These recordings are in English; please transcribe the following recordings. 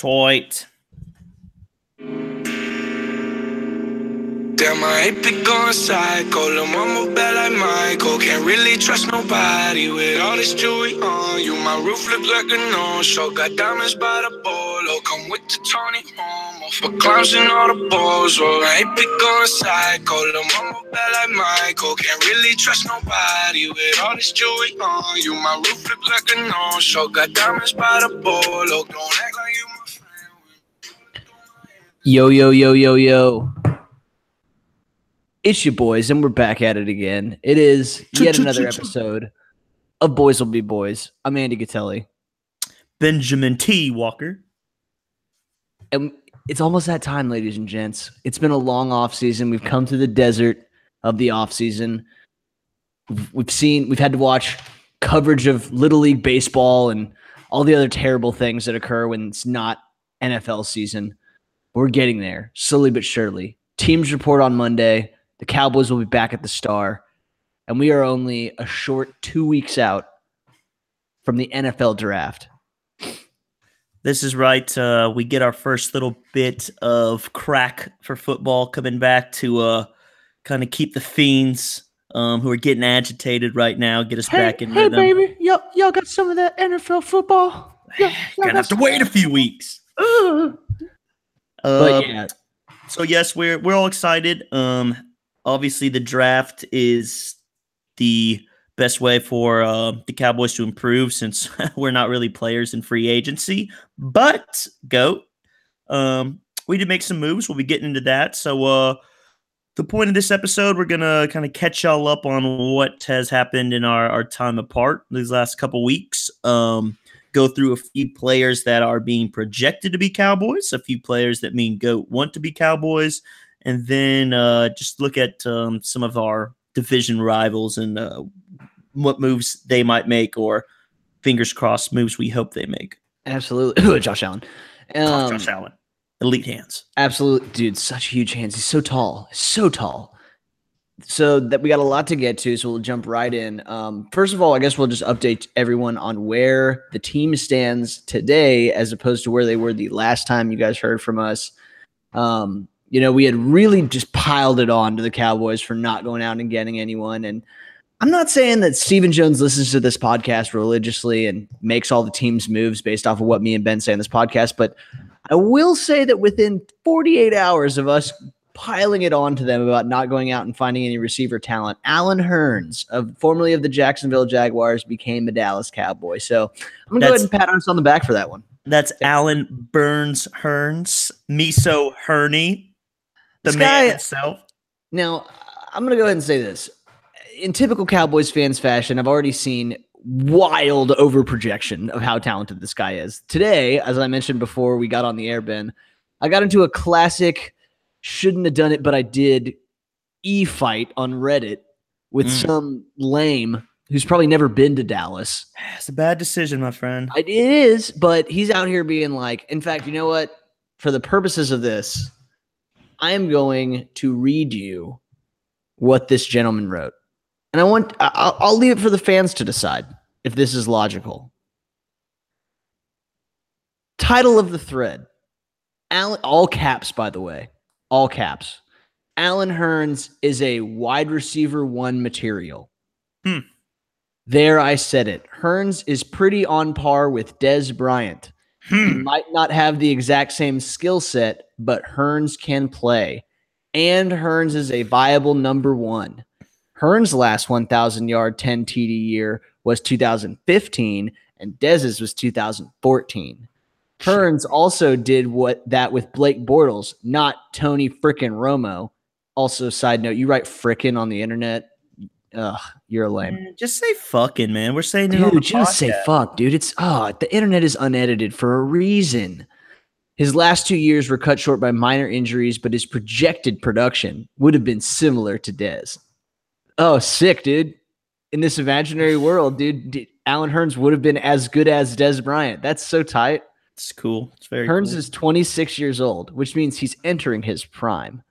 Toit. Damn, I ain't been going psycho. Lil' mama bad like Michael. Can't really trust nobody with all this jewelry on you. My roof look like a no-show. Got diamonds by the bolo. Come with the Tony Homo for clowns and all the balls. Oh, I ain't been going psycho. Lil' mama bad like Michael. Can't really trust nobody with all this jewelry on you. My roof look like a no-show. Got diamonds by the bolo. Don't act Yo, yo, yo, yo, yo. It's your boys, and we're back at it again. It is yet another episode of Boys Will Be Boys. I'm Andy Gatelli. Benjamin T. Walker. And it's almost that time, ladies and gents. It's been a long off season. We've come to the desert of the off season. We've- We've seen, we've had to watch coverage of Little League baseball and all the other terrible things that occur when it's not NFL season. We're getting there slowly but surely. Teams report on Monday. The Cowboys will be back at the Star, and we are only a short two weeks out from the NFL draft. This is right. Uh, we get our first little bit of crack for football coming back to uh, kind of keep the fiends um, who are getting agitated right now, get us back in rhythm. Hey y'all, y'all got some of that NFL football. Gonna have to wait a few weeks. But Uh, yeah, so yes, we're we're all excited. Um, obviously the draft is the best way for uh, the Cowboys to improve since we're not really players in free agency. But goat, um, we did make some moves. We'll be getting into that. So uh, the point of this episode, we're gonna kind of catch y'all up on what has happened in our our time apart these last couple weeks. Um, go through a few players that are being projected to be Cowboys, a few players that mean go want to be Cowboys, and then uh, just look at um, some of our division rivals and uh, what moves they might make, or fingers crossed moves we hope they make. absolutely. Josh Allen. Um, Josh Allen, elite hands. Absolute dude, such huge hands. He's so tall, so tall. So that we got a lot to get to, so we'll jump right in. Um, first of all, I guess we'll just update everyone on where the team stands today, as opposed to where they were the last time you guys heard from us. Um, you know, we had really just piled it on to the Cowboys for not going out and getting anyone. And I'm not saying that Stephen Jones listens to this podcast religiously and makes all the team's moves based off of what me and Ben say on this podcast, but I will say that within 48 hours of us piling it on to them about not going out and finding any receiver talent, Allen Hurns, of formerly of the Jacksonville Jaguars, became the Dallas Cowboy. So I'm gonna go ahead and pat us on the back for that one. That's Allen Burns Hurns, Miso Herney, the This man guy- himself. Now, I'm going to go ahead and say this. In typical Cowboys fans fashion, I've already seen wild overprojection of how talented this guy is. Today, as I mentioned before we got on the air, Ben, I got into a classic shouldn't have done it, but I did e fight on Reddit with Mm. some lame who's probably never been to Dallas. It's a bad decision, my friend. It is, but he's out here being like, in fact, you know what? For the purposes of this, I am going to read you what this gentleman wrote. And I want, I- I'll, I'll leave it for the fans to decide if this is logical. Title of the thread Allen, all caps, by the way, all caps. Allen Hurns is a wide receiver one material. Hmm. There, I said it. Hurns is pretty on par with Dez Bryant. He Hmm. might not have the exact same skill set, but Hurns can play. And Hurns is a viable number one. Hurns' last 1,000 yard 10 TD year was 2015, and Dez's was 2014. Hearns also did what that with Blake Bortles, not Tony frickin' Romo. Also, side note, you write frickin' on the internet. Ugh, you're a lame. Man, Just say fucking, man. We're saying it on the Dude, just say fuck, dude. It's oh, the internet is unedited for a reason. His last two years were cut short by minor injuries, but his projected production would have been similar to Dez. Oh, sick, dude. In this imaginary world, dude, d- Allen Hurns would have been as good as Dez Bryant. That's so tight. It's cool. It's very Hurns cool. is 26 years old, which means he's entering his prime.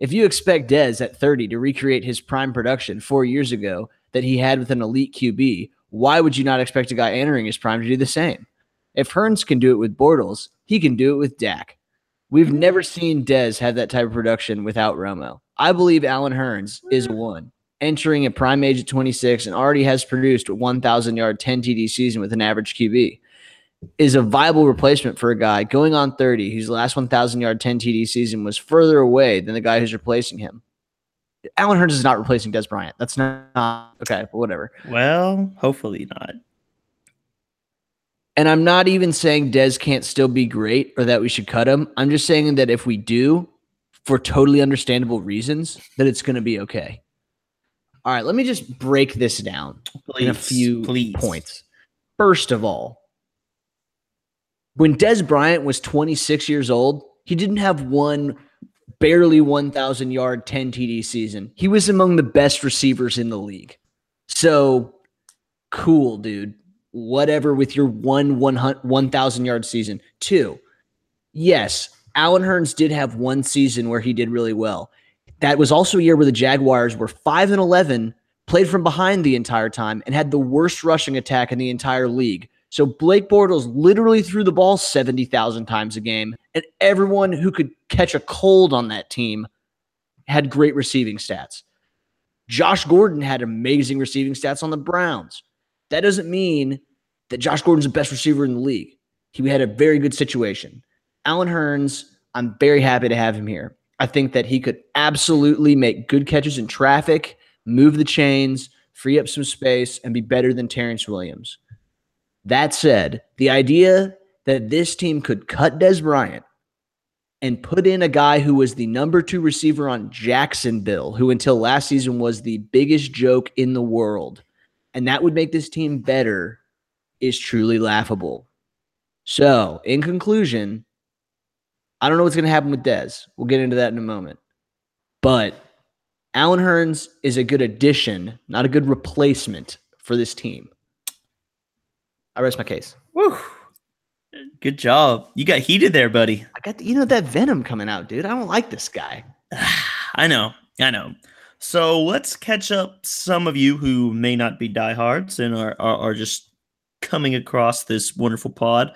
If you expect Dez at 30 to recreate his prime production four years ago that he had with an elite QB, why would you not expect a guy entering his prime to do the same? If Hurns can do it with Bortles, he can do it with Dak. We've never seen Dez have that type of production without Romo. I believe Allen Hurns is a one, entering a prime age at 26 and already has produced a 1,000 yard 10 TD season with an average QB. Is a viable replacement for a guy going on 30 whose last 1,000 yard 10 TD season was further away than the guy who's replacing him. Allen Hurns is not replacing Dez Bryant. That's not okay, but whatever. Well, hopefully not. And I'm not even saying Dez can't still be great or that we should cut him. I'm just saying that if we do, for totally understandable reasons, that it's going to be okay. All right, let me just break this down Please, in a few please. points. First of all, when Dez Bryant was 26 years old, he didn't have one barely 1,000 yard 10 TD season. He was among the best receivers in the league. So cool, dude. Whatever with your one 1,000 yard season. Two, yes, Allen Hurns did have one season where he did really well. That was also a year where the Jaguars were 5 and 11, played from behind the entire time, and had the worst rushing attack in the entire league. So Blake Bortles literally threw the ball 70,000 times a game, and everyone who could catch a cold on that team had great receiving stats. Josh Gordon had amazing receiving stats on the Browns. That doesn't mean that Josh Gordon's the best receiver in the league. He had a very good situation. Allen Hurns, I'm very happy to have him here. I think that he could absolutely make good catches in traffic, move the chains, free up some space, and be better than Terrence Williams. That said, the idea that this team could cut Dez Bryant and put in a guy who was the number two receiver on Jacksonville, who until last season was the biggest joke in the world, and that would make this team better, is truly laughable. So, in conclusion, I don't know what's going to happen with Dez. We'll get into that in a moment. But Allen Hurns is a good addition, not a good replacement for this team. I rest my case. Woo. Good job. You got heated there, buddy. I got the, you know that venom coming out, dude. I don't like this guy. I know. I know. So let's catch up some of you who may not be diehards and are, are, are just coming across this wonderful pod.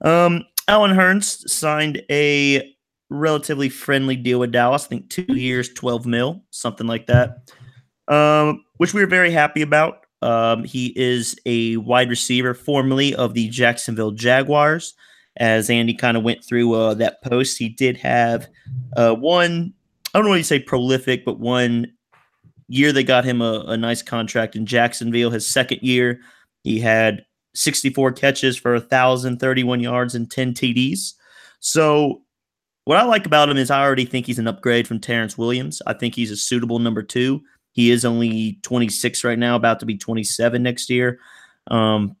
Um, Allen Hurns signed a relatively friendly deal with Dallas. I think two years, 12 mil, something like that, um, which we were very happy about. Um, he is a wide receiver, formerly of the Jacksonville Jaguars. As Andy kind of went through uh, that post, he did have uh, one, I don't you say prolific, but one year they got him a, a nice contract in Jacksonville. His second year, he had 64 catches for 1,031 yards and 10 TDs. So, what I like about him is I already think he's an upgrade from Terrence Williams. I think he's a suitable number two. He is only 26 right now, about to be 27 next year. Um,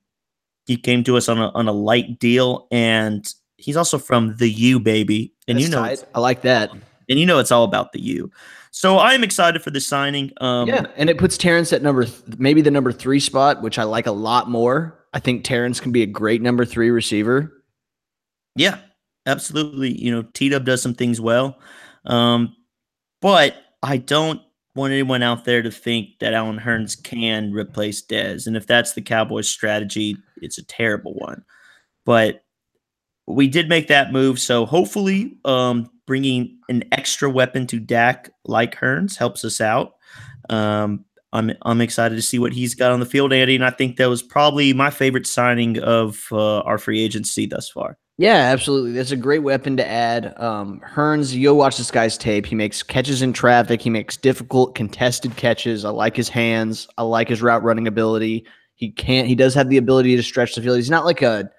he came to us on a, on a light deal, and he's also from the U, baby. And That's you know. I like that. and you know, it's all about the U. So I'm excited for the signing. Um, yeah, and it puts Terrence at number th- maybe the number three spot, which I like a lot more. I think Terrence can be a great number three receiver. Yeah, absolutely. You know, T Dub does some things well. Um, but I don't want anyone out there to think that Allen Hurns can replace Dez. And if that's the Cowboys' strategy, it's a terrible one. But we did make that move. So hopefully, um, bringing an extra weapon to Dak like Hurns helps us out. Um, I'm I'm excited to see what he's got on the field, Andy. And I think that was probably my favorite signing of uh, our free agency thus far. Yeah, absolutely. That's a great weapon to add. Um, Hurns, you watch this guy's tape. He makes catches in traffic. He makes difficult contested catches. I like his hands. I like his route running ability. He can't. He does have the ability to stretch the field. He's not like a.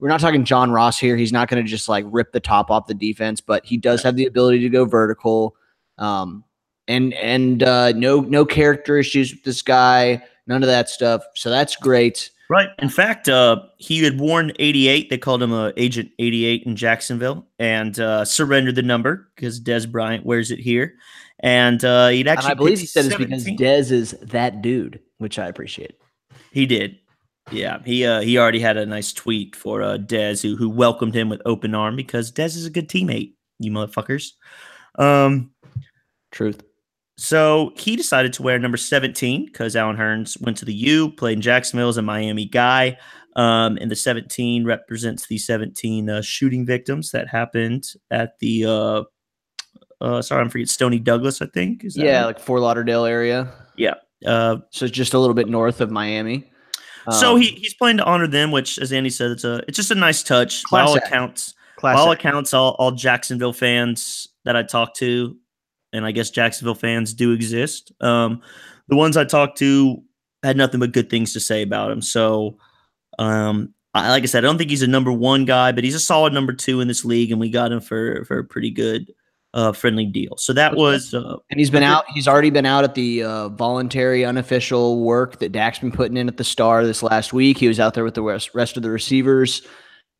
We're not talking John Ross here. He's not going to just like rip the top off the defense, but he does have the ability to go vertical. Um, and and uh, no no character issues with this guy. None of that stuff. So that's great. Right. In fact, uh, he had worn 88. They called him uh, Agent 88 in Jacksonville and uh, surrendered the number because Dez Bryant wears it here. And uh, he'd actually. And I believe he said it's because 17. Dez is that dude, which I appreciate. He did. Yeah, he uh, he already had a nice tweet for uh, Dez who who welcomed him with open arm because Dez is a good teammate. You motherfuckers. Um, Truth. So he decided to wear number 17 because Allen Hurns went to the U, played in Jacksonville as a Miami guy. Um, and the 17 represents the 17 uh, shooting victims that happened at the uh, uh, sorry, I'm forgetting Stony Douglas, I think. Is yeah, like Fort Lauderdale area. Yeah. Uh, so just a little bit north of Miami. Um, so he, he's playing to honor them, which, as Andy said, it's a it's just a nice touch. By all accounts, by all accounts, all, all Jacksonville fans that I talked to, and I guess Jacksonville fans do exist. Um, the ones I talked to had nothing but good things to say about him. So, um, I, like I said, I don't think he's a number one guy, but he's a solid number two in this league, and we got him for for a pretty good uh, friendly deal. So that was, uh, and he's been out. He's already been out at the uh, voluntary, unofficial work that Dak's been putting in at the Star this last week. He was out there with the rest, rest of the receivers,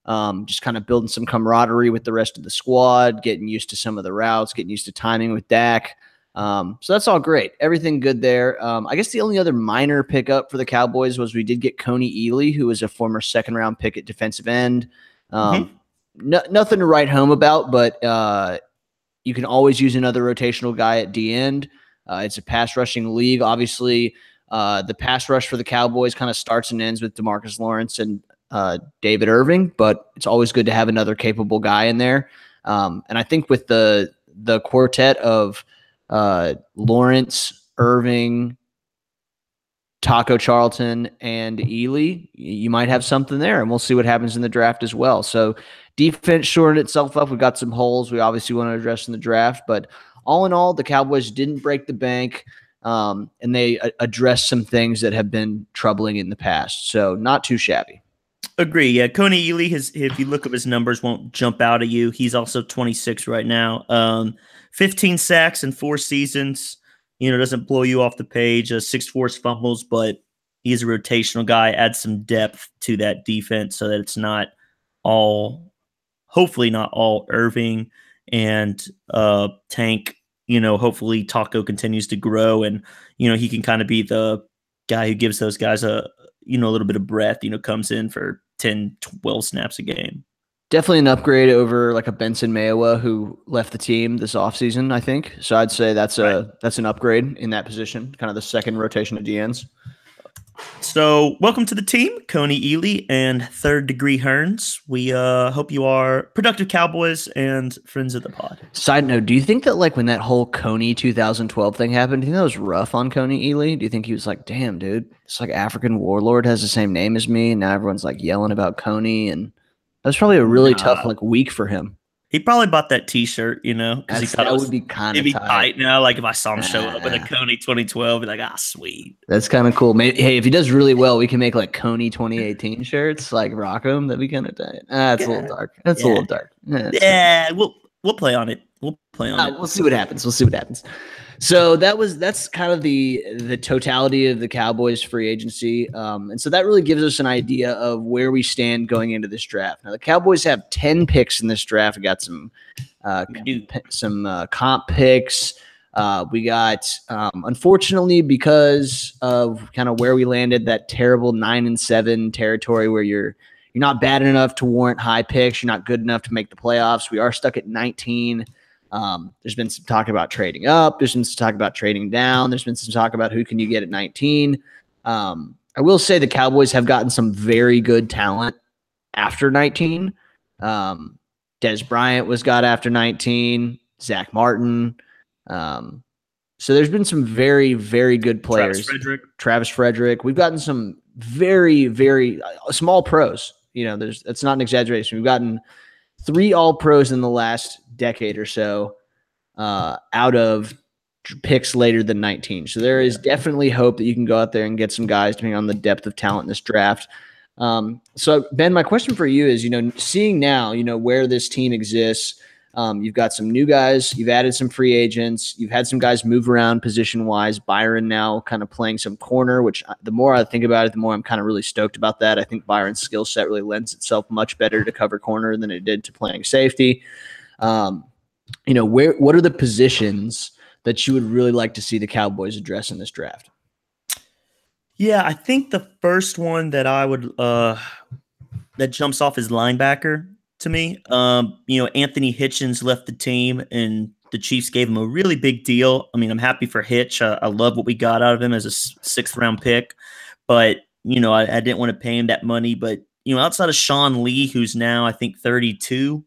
um, just kind of building some camaraderie with the rest of the squad, getting used to some of the routes, getting used to timing with Dak. Um, so that's all great. Everything good there. Um, I guess the only other minor pickup for the Cowboys was we did get Kony Ealy, who was a former second round pick at defensive end. Um, mm-hmm. no, nothing to write home about, but uh, you can always use another rotational guy at D end. Uh, it's a pass rushing league. Obviously, uh, the pass rush for the Cowboys kind of starts and ends with Demarcus Lawrence and uh, David Irving, but it's always good to have another capable guy in there. Um, and I think with the the quartet of uh, Lawrence, Irving, Taco Charlton, and Ealy, you might have something there, and we'll see what happens in the draft as well. So Defense shored itself up. We got some holes we obviously want to address in the draft, but all in all, the Cowboys didn't break the bank, um, and they addressed some things that have been troubling in the past. So not too shabby. Agree. Yeah, Kony Ealy, his if you look up his numbers, won't jump out at you. He's also 26 right now. Um, 15 sacks in four seasons. You know, doesn't blow you off the page. Uh, six forced fumbles, but he's a rotational guy. Adds some depth to that defense so that it's not all hopefully not all Irving and uh, Tank. You know, hopefully Taco continues to grow and you know he can kind of be the guy who gives those guys a you know a little bit of breath. You know, comes in for 10, 12 snaps a game. Definitely an upgrade over like a Benson Mayowa who left the team this offseason, I think. So I'd say that's a right. that's an upgrade in that position, kind of the second rotation of DNs. So, welcome to the team, Kony Ealy and Third Degree Hurns. We uh, hope you are productive Cowboys and friends of the pod. Side note: Do you think that like when that whole Kony 2012 thing happened, do you think that was rough on Kony Ealy? Do you think he was like, "Damn, dude, it's like African warlord has the same name as me," and now everyone's like yelling about Kony, and that was probably a really tough like week for him. He probably bought that T-shirt, you know, because he thought that it was, would be kind of tight. tight. now. Like if I saw him show up with a Kony 2012, be like, ah, sweet. That's kind of cool. Maybe hey, if he does really well, we can make like Kony 2018 shirts, like rock them. That'd be kind of tight. Ah, that's yeah. a little dark. That's yeah. a little dark. Yeah, yeah we'll we'll play on it. We'll play on uh, it. We'll see what happens. We'll see what happens. So that was that's kind of the the totality of the Cowboys free agency, um, and so that really gives us an idea of where we stand going into this draft. Now the Cowboys have ten picks in this draft. We got some uh, some uh, comp picks. Uh, we got um, unfortunately because of kind of where we landed, that terrible nine and seven territory where you're you're not bad enough to warrant high picks. You're not good enough to make the playoffs. We are stuck at 19. Um, there's been some talk about trading up. There's been some talk about trading down. There's been some talk about who can you get at 19. Um, I will say the Cowboys have gotten some very good talent after 19. Um, Dez Bryant was got after 19. Zack Martin. Um, so there's been some very, very good players. Travis Frederick. Travis Frederick. We've gotten some very, very uh, small pros. You know, there's that's not an exaggeration. We've gotten three All Pros in the last decade or so uh, out of picks later than 19. So there is definitely hope that you can go out there and get some guys depending on the depth of talent in this draft. Um, so Ben, my question for you is, you know, seeing now, you know, where this team exists, um, you've got some new guys, you've added some free agents, you've had some guys move around position wise. Byron now kind of playing some corner, which the more I think about it, the more I'm kind of really stoked about that. I think Byron's skill set really lends itself much better to cover corner than it did to playing safety. Um, you know, where what are the positions that you would really like to see the Cowboys address in this draft? Yeah, I think the first one that I would uh that jumps off is linebacker to me. Um, you know, Anthony Hitchens left the team and the Chiefs gave him a really big deal. I mean, I'm happy for Hitch. I love what we got out of him as a sixth round pick, but you know, I, I didn't want to pay him that money, but you know, outside of Sean Lee, who's now I think 32,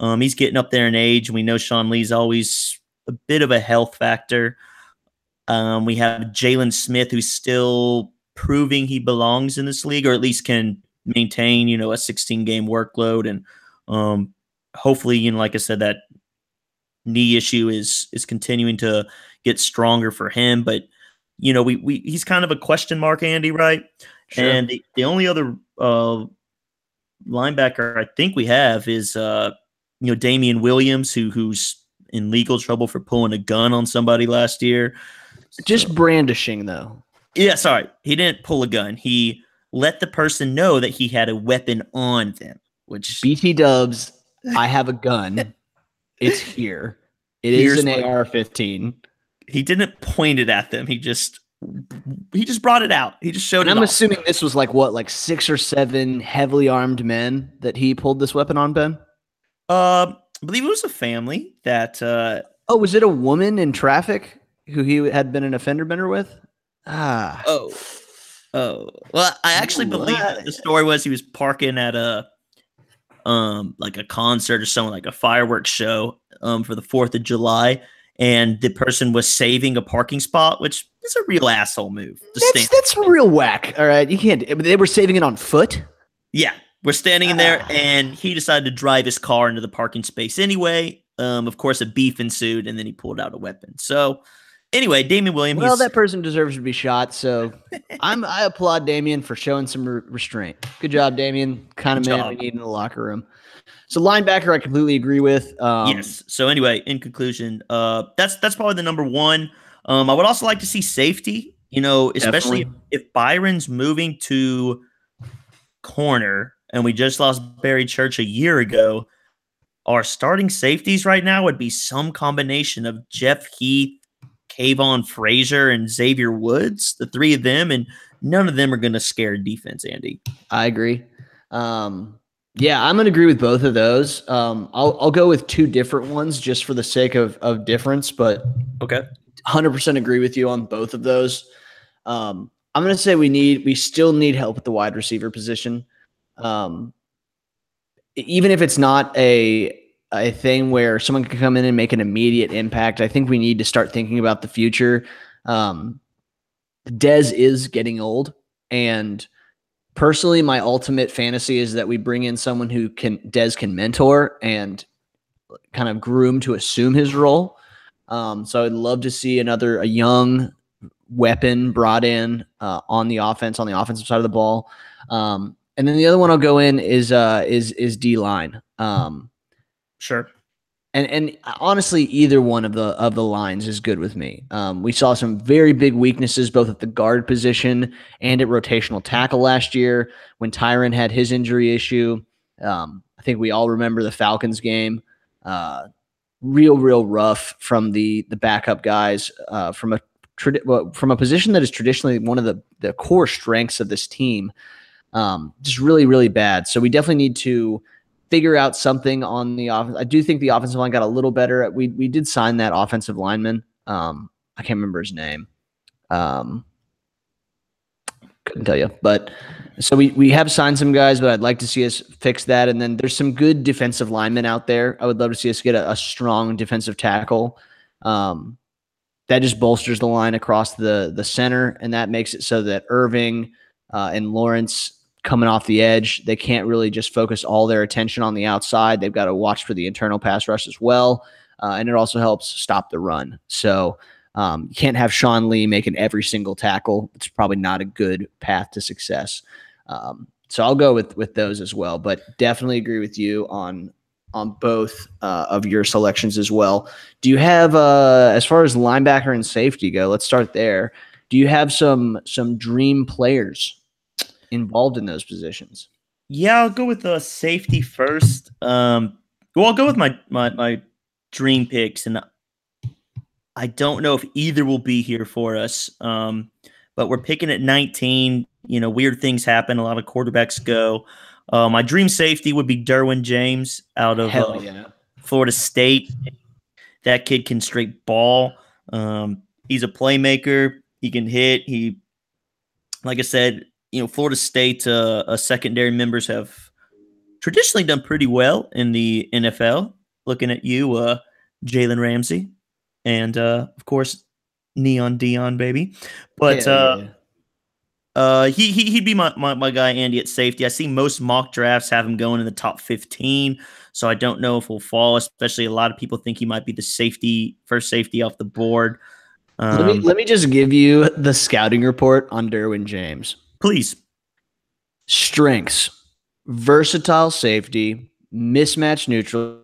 um, he's getting up there in age. And we know Sean Lee's always a bit of a health factor. Um, we have Jaylon Smith, who's still proving he belongs in this league, or at least can maintain, you know, a 16 game workload. And um, hopefully, you know, like I said, that knee issue is is continuing to get stronger for him. But you know, we we he's kind of a question mark, Andy, right? Sure. And the, the only other uh, linebacker I think we have is uh, you know Damian Williams, who who's in legal trouble for pulling a gun on somebody last year. Just so, brandishing, though. Yeah, sorry, he didn't pull a gun. He let the person know that he had a weapon on them. Which BT Dubs, I have a gun. it's here. It is an AR-15. He didn't point it at them. He just he just brought it out. He just showed and it. I'm off. assuming this was like what, like six or seven heavily armed men that he pulled this weapon on, Ben. Uh, I believe it was a family that. uh Oh, was it a woman in traffic who he had been an offender bender with? Ah. Oh. Oh. Well, I actually Ooh, believe that the story was he was parking at a um like a concert or something like a fireworks show um for the 4th of July and the person was saving a parking spot, which is a real asshole move. That's, that's real whack. All right, you can't. They were saving it on foot. Yeah, we're standing in there, ah. and he decided to drive his car into the parking space anyway. Um, of course, a beef ensued, and then he pulled out a weapon. So, anyway, Damien Williams. Well, that person deserves to be shot. So, I'm I applaud Damien for showing some re- restraint. Good job, Damien. Kind of man job. we need in the locker room. So linebacker, I completely agree with. Um, yes. So anyway, in conclusion, uh, that's that's probably the number one. Um, I would also like to see safety. You know, especially if, if Byron's moving to corner, and we just lost Barry Church a year ago. Our starting safeties right now would be some combination of Jeff Heath, Kavon Frazier, and Xavier Woods. The three of them, and none of them are going to scare defense. Andy, I agree. Um, yeah, I'm gonna agree with both of those. Um, I'll I'll go with two different ones just for the sake of of difference, but okay, 100 percent agree with you on both of those. Um, I'm gonna say we need we still need help at the wide receiver position. Um, even if it's not a a thing where someone can come in and make an immediate impact, I think we need to start thinking about the future. Um, Dez is getting old, and personally, my ultimate fantasy is that we bring in someone who can Dez can mentor and kind of groom to assume his role. Um, so I'd love to see another a young weapon brought in uh, on the offense on the offensive side of the ball. Um, and then the other one I'll go in is uh, is is D line. Um, sure and and honestly, either one of the of the lines is good with me. Um, we saw some very big weaknesses both at the guard position and at rotational tackle last year when Tyron had his injury issue. Um, I think we all remember the Falcons game. Uh, real, real rough from the the backup guys uh, from a from a position that is traditionally one of the the core strengths of this team. Um, just really, really bad. So we definitely need to figure out something on the offense. I do think the offensive line got a little better. We we did sign that offensive lineman. Um, I can't remember his name. Um, couldn't tell you, but so we we have signed some guys, but I'd like to see us fix that. And then there's some good defensive linemen out there. I would love to see us get a, a strong defensive tackle. Um, that just bolsters the line across the the center, and that makes it so that Irving uh, and Lawrence coming off the edge. They can't really just focus all their attention on the outside. They've got to watch for the internal pass rush as well. Uh, and it also helps stop the run. So um, you can't have Sean Lee making every single tackle. It's probably not a good path to success. Um, so I'll go with with those as well. But definitely agree with you on on both uh, of your selections as well. Do you have, uh, as far as linebacker and safety go? Let's start there. Do you have some some dream players involved in those positions? Yeah, I'll go with the safety first. Um, well, I'll go with my my my dream picks, and I don't know if either will be here for us. Um, but we're picking at 19. You know, weird things happen. A lot of quarterbacks go. Uh, my dream safety would be Derwin James out of uh, yeah. Florida State. That kid can straight ball. Um, he's a playmaker. He can hit. He, like I said, you know, Florida State uh, uh, secondary members have traditionally done pretty well in the NFL. Looking at you, uh, Jalen Ramsey, and uh, of course, Neon Deion, baby. But Yeah, uh, yeah, uh, he, he he'd be my, my my guy Andy at safety. I see most mock drafts have him going in the top fifteen, so I don't know if he'll fall. Especially a lot of people think he might be the safety first safety off the board. let me Um, let me just give you the scouting report on Derwin James. Please, Strengths: versatile safety, mismatch neutral,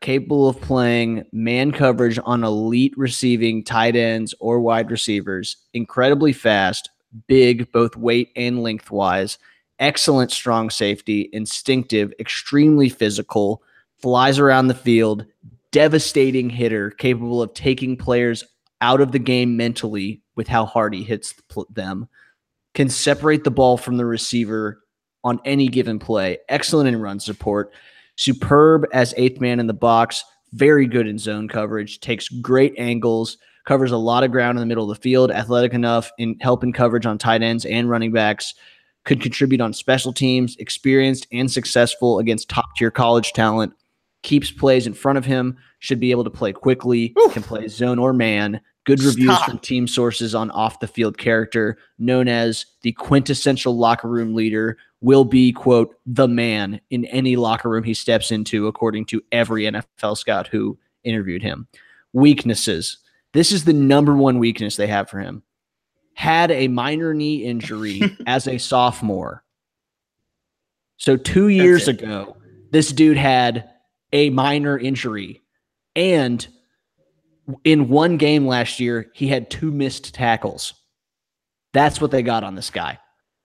capable of playing man coverage on elite receiving tight ends or wide receivers, incredibly fast, big both weight and lengthwise, excellent strong safety, instinctive, extremely physical, flies around the field, devastating hitter, capable of taking players out of the game mentally with how hard he hits them, can separate the ball from the receiver on any given play, excellent in run support, superb as eighth man in the box, very good in zone coverage, takes great angles, covers a lot of ground in the middle of the field, athletic enough in help helping coverage on tight ends and running backs, could contribute on special teams, experienced and successful against top tier college talent, keeps plays in front of him, should be able to play quickly, can play zone or man. Good reviews Stop. from team sources on off the field character, known as the quintessential locker room leader, will be, quote, the man in any locker room he steps into, according to every NFL scout who interviewed him. Weaknesses. This is the number one weakness they have for him. Had a minor knee injury as a sophomore. So, two years ago, this dude had a minor injury. And in one game last year, he had two missed tackles. That's what they got on this guy.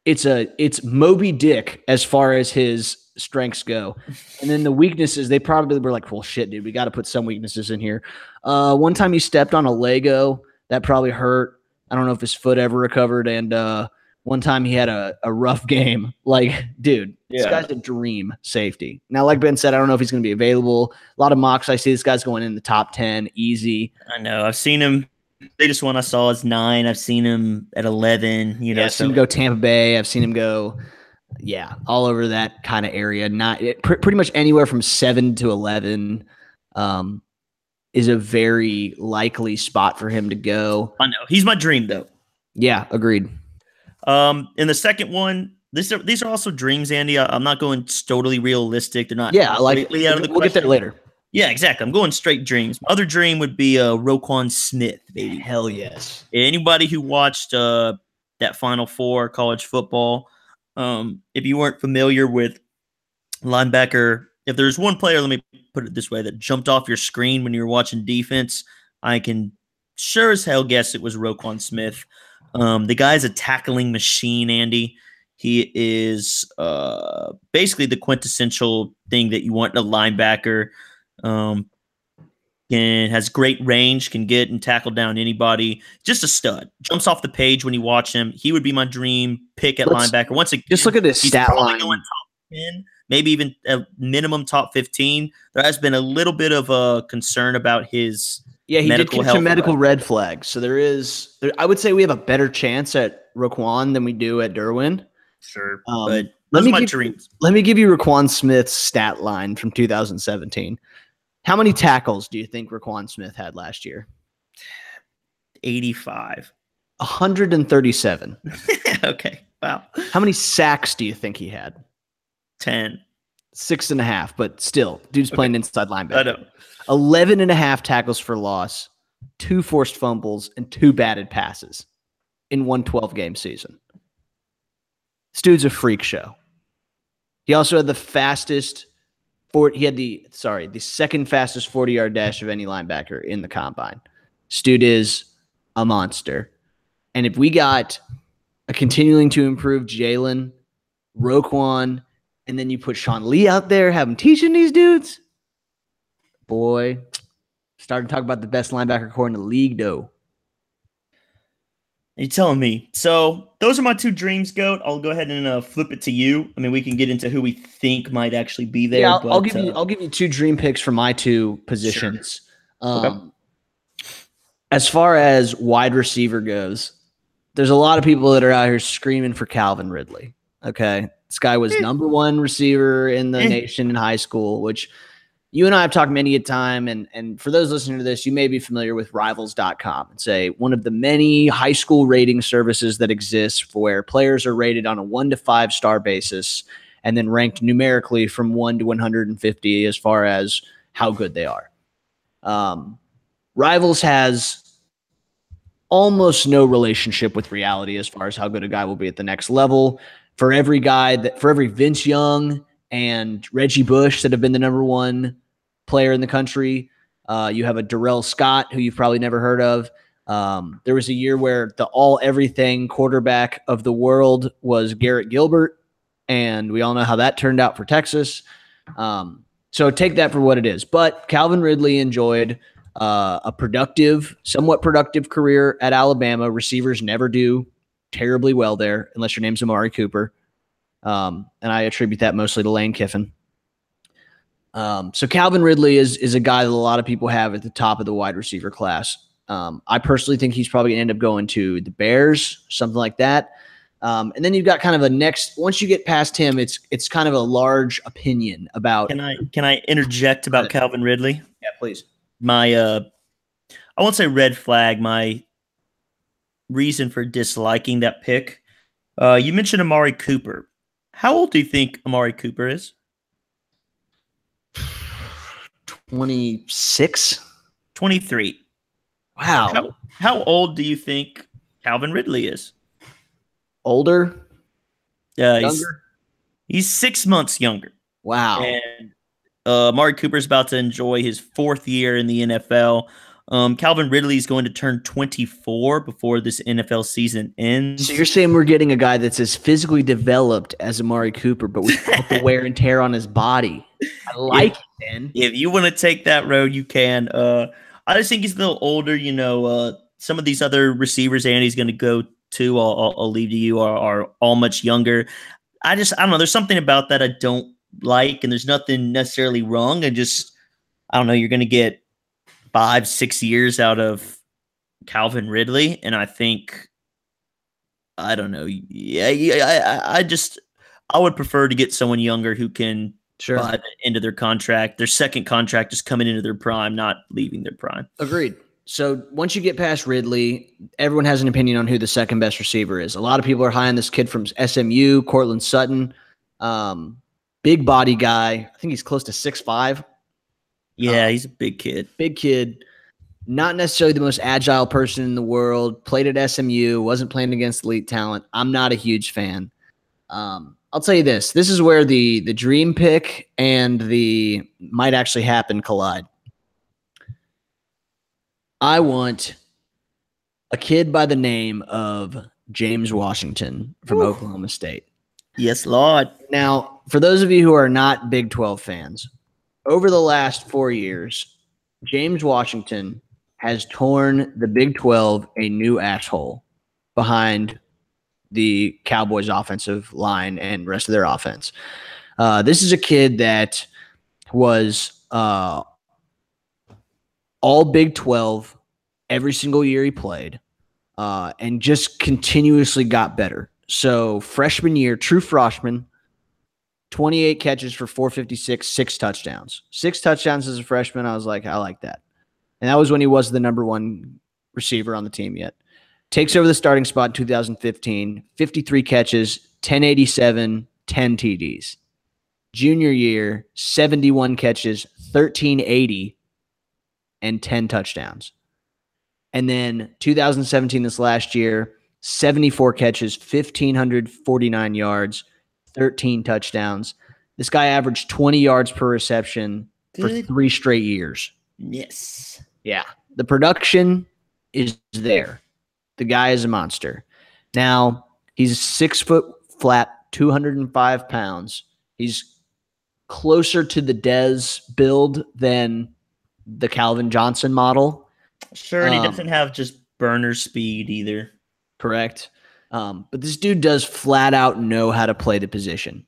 It's a it's Moby Dick as far as his strengths go. And then the weaknesses, they probably were like, well, shit, dude, we got to put some weaknesses in here. Uh, one time he stepped on a Lego that probably hurt. I don't know if his foot ever recovered. And uh, one time he had a, a rough game. Like, dude, this guy's a dream safety. Now, like Ben said, I don't know if he's going to be available. A lot of mocks I see this guy's going in the top 10 easy. I know I've seen him. Latest one I saw is nine. I've seen him at eleven. You know, Yeah, I've seen him go Tampa Bay. I've seen him go, yeah, all over that kind of area. Not it, pr- pretty much anywhere from seven to eleven um, is a very likely spot for him to go. I know he's my dream though. Yeah, agreed. Um, in the second one, this are, these are also dreams, Andy. I, am not going totally realistic. They're not. Yeah, I like completely out of the we'll get there later. Yeah, exactly. I'm going straight dreams. My other dream would be uh, Roquan Smith, baby. Hell yes. Anybody who watched uh, that Final Four college football, um, if you weren't familiar with linebacker, if there's one player, let me put it this way, that jumped off your screen when you were watching defense, I can sure as hell guess it was Roquan Smith. Um, the guy's a tackling machine, Andy. He is uh, basically the quintessential thing that you want in a linebacker. Um, and has great range, can get and tackle down anybody. Just a stud. Jumps off the page when you watch him. He would be my dream pick at Let's- linebacker. Once again, Just look at this stat line. going top ten, maybe even a minimum top fifteen. There has been a little bit of a concern about his. Yeah, he medical did catch a medical red. red flag. So there is, there, I would say we have a better chance at Roquan than we do at Derwin. Sure, Um, but let me my give- dreams. Let me give you Roquan Smith's stat line from 2017. How many tackles do you think Roquan Smith had last year? Eighty-five. 137. okay. Wow. How many sacks do you think he had? Ten. Six and a half, but still, dude's playing inside I linebacker. know. 11 and a half tackles for loss, two forced fumbles, and two batted passes in one 12 game season. This dude's a freak show. He also had the fastest, for, he had the, sorry, the second fastest 40 yard dash of any linebacker in the combine. This dude is a monster. And if we got a continuing to improve Jaylon, Roquan, and then you put Sean Lee out there, have him teaching these dudes, boy, starting to talk about the best linebacker core in the league, though. You're telling me. So those are my two dreams, goat. I'll go ahead and uh, flip it to you. I mean, we can get into who we think might actually be there. yeah, I'll, but, I'll give you. uh, I'll give you two dream picks for my two positions. Okay. Um, As far as wide receiver goes, there's a lot of people that are out here screaming for Calvin Ridley. Okay. This guy was number one receiver in the Eh. nation in high school, which you and I have talked many a time. And, and for those listening to this, you may be familiar with rivals.com. It's a one of the many high school rating services that exists where players are rated on a one to five star basis and then ranked numerically from one to 150 as far as how good they are. Um, Rivals has almost no relationship with reality as far as how good a guy will be at the next level. For every guy that, for every Vince Young and Reggie Bush that have been the number one player in the country, uh, you have a Darrell Scott who you've probably never heard of. Um, there was a year where the all everything quarterback of the world was Garrett Gilbert, and we all know how that turned out for Texas. Um, so take that for what it is. But Calvin Ridley enjoyed uh, a productive, somewhat productive career at Alabama. Receivers never do terribly well there unless your name's Amari Cooper. Um, and I attribute that mostly to Lane Kiffin. Um, so Calvin Ridley is is a guy that a lot of people have at the top of the wide receiver class. Um, I personally think he's probably gonna end up going to the Bears, something like that. Um, and then you've got kind of a next. Once you get past him, it's it's kind of a large opinion about. Can I can I interject about Calvin Ridley? yeah, please. My uh I won't say red flag, my reason for disliking that pick. Uh you mentioned Amari Cooper. How old do you think Amari Cooper is? Twenty six. 23. Wow, How, how old do you think Calvin Ridley is? older, Uh, he's, he's six months younger. Wow. And uh, Amari Cooper's about to enjoy his fourth year in the NFL. Um, Calvin Ridley is going to turn 24 before this NFL season ends. So you're saying we're getting a guy that's as physically developed as Amari Cooper, but without the wear and tear on his body. I like it, man. if you want to take that road, you can. Uh, I just think he's a little older. You know, uh, some of these other receivers Andy's going to go to, I'll, I'll, I'll leave to you, are, are all much younger. I just, I don't know. There's something about that I don't like, and there's nothing necessarily wrong. I just, I don't know. You're going to get five, six years out of Calvin Ridley, and I think, I don't know. Yeah, yeah I, I, just, I would prefer to get someone younger who can Sure. by the end of their contract. Their second contract is coming into their prime, not leaving their prime. Agreed. So once you get past Ridley, everyone has an opinion on who the second best receiver is. A lot of people are high on this kid from SMU, Courtland Sutton. Um, big body guy. I think he's close to six five. Yeah, Oh. he's a big kid. big kid, not necessarily the most agile person in the world. Played at SMU, wasn't playing against elite talent. I'm not a huge fan. Um, I'll tell you this: this is where the the dream pick and the might actually happen collide. I want a kid by the name of James Washington from Woo. Oklahoma State. Yes, Lord. Now, for those of you who are not Big 12 fans, over the last four years, James Washington has torn the Big 12 a new asshole behind the Cowboys' offensive line and rest of their offense. Uh, this is a kid that was uh, all Big 12 every single year he played uh, and just continuously got better. So, freshman year, true freshman, 28 catches for 456, six touchdowns. Six touchdowns as a freshman. I was like, I like that. And that was when he was the number one receiver on the team yet. Takes over the starting spot in 2015, 53 catches, 1087, 10 TDs. Junior year, 71 catches, 1380, and 10 touchdowns. And then 2017, this last year, 74 catches, 1,549 yards, 13 touchdowns. This guy averaged 20 yards per reception for three straight years. Yes. Yeah. The production is there. The guy is a monster. Now, he's six foot flat, 205 pounds. He's closer to the Dez build than the Calvin Johnson model. Sure, and he Um, doesn't have just burner speed either. correct? Um, but this dude does flat out know how to play the position.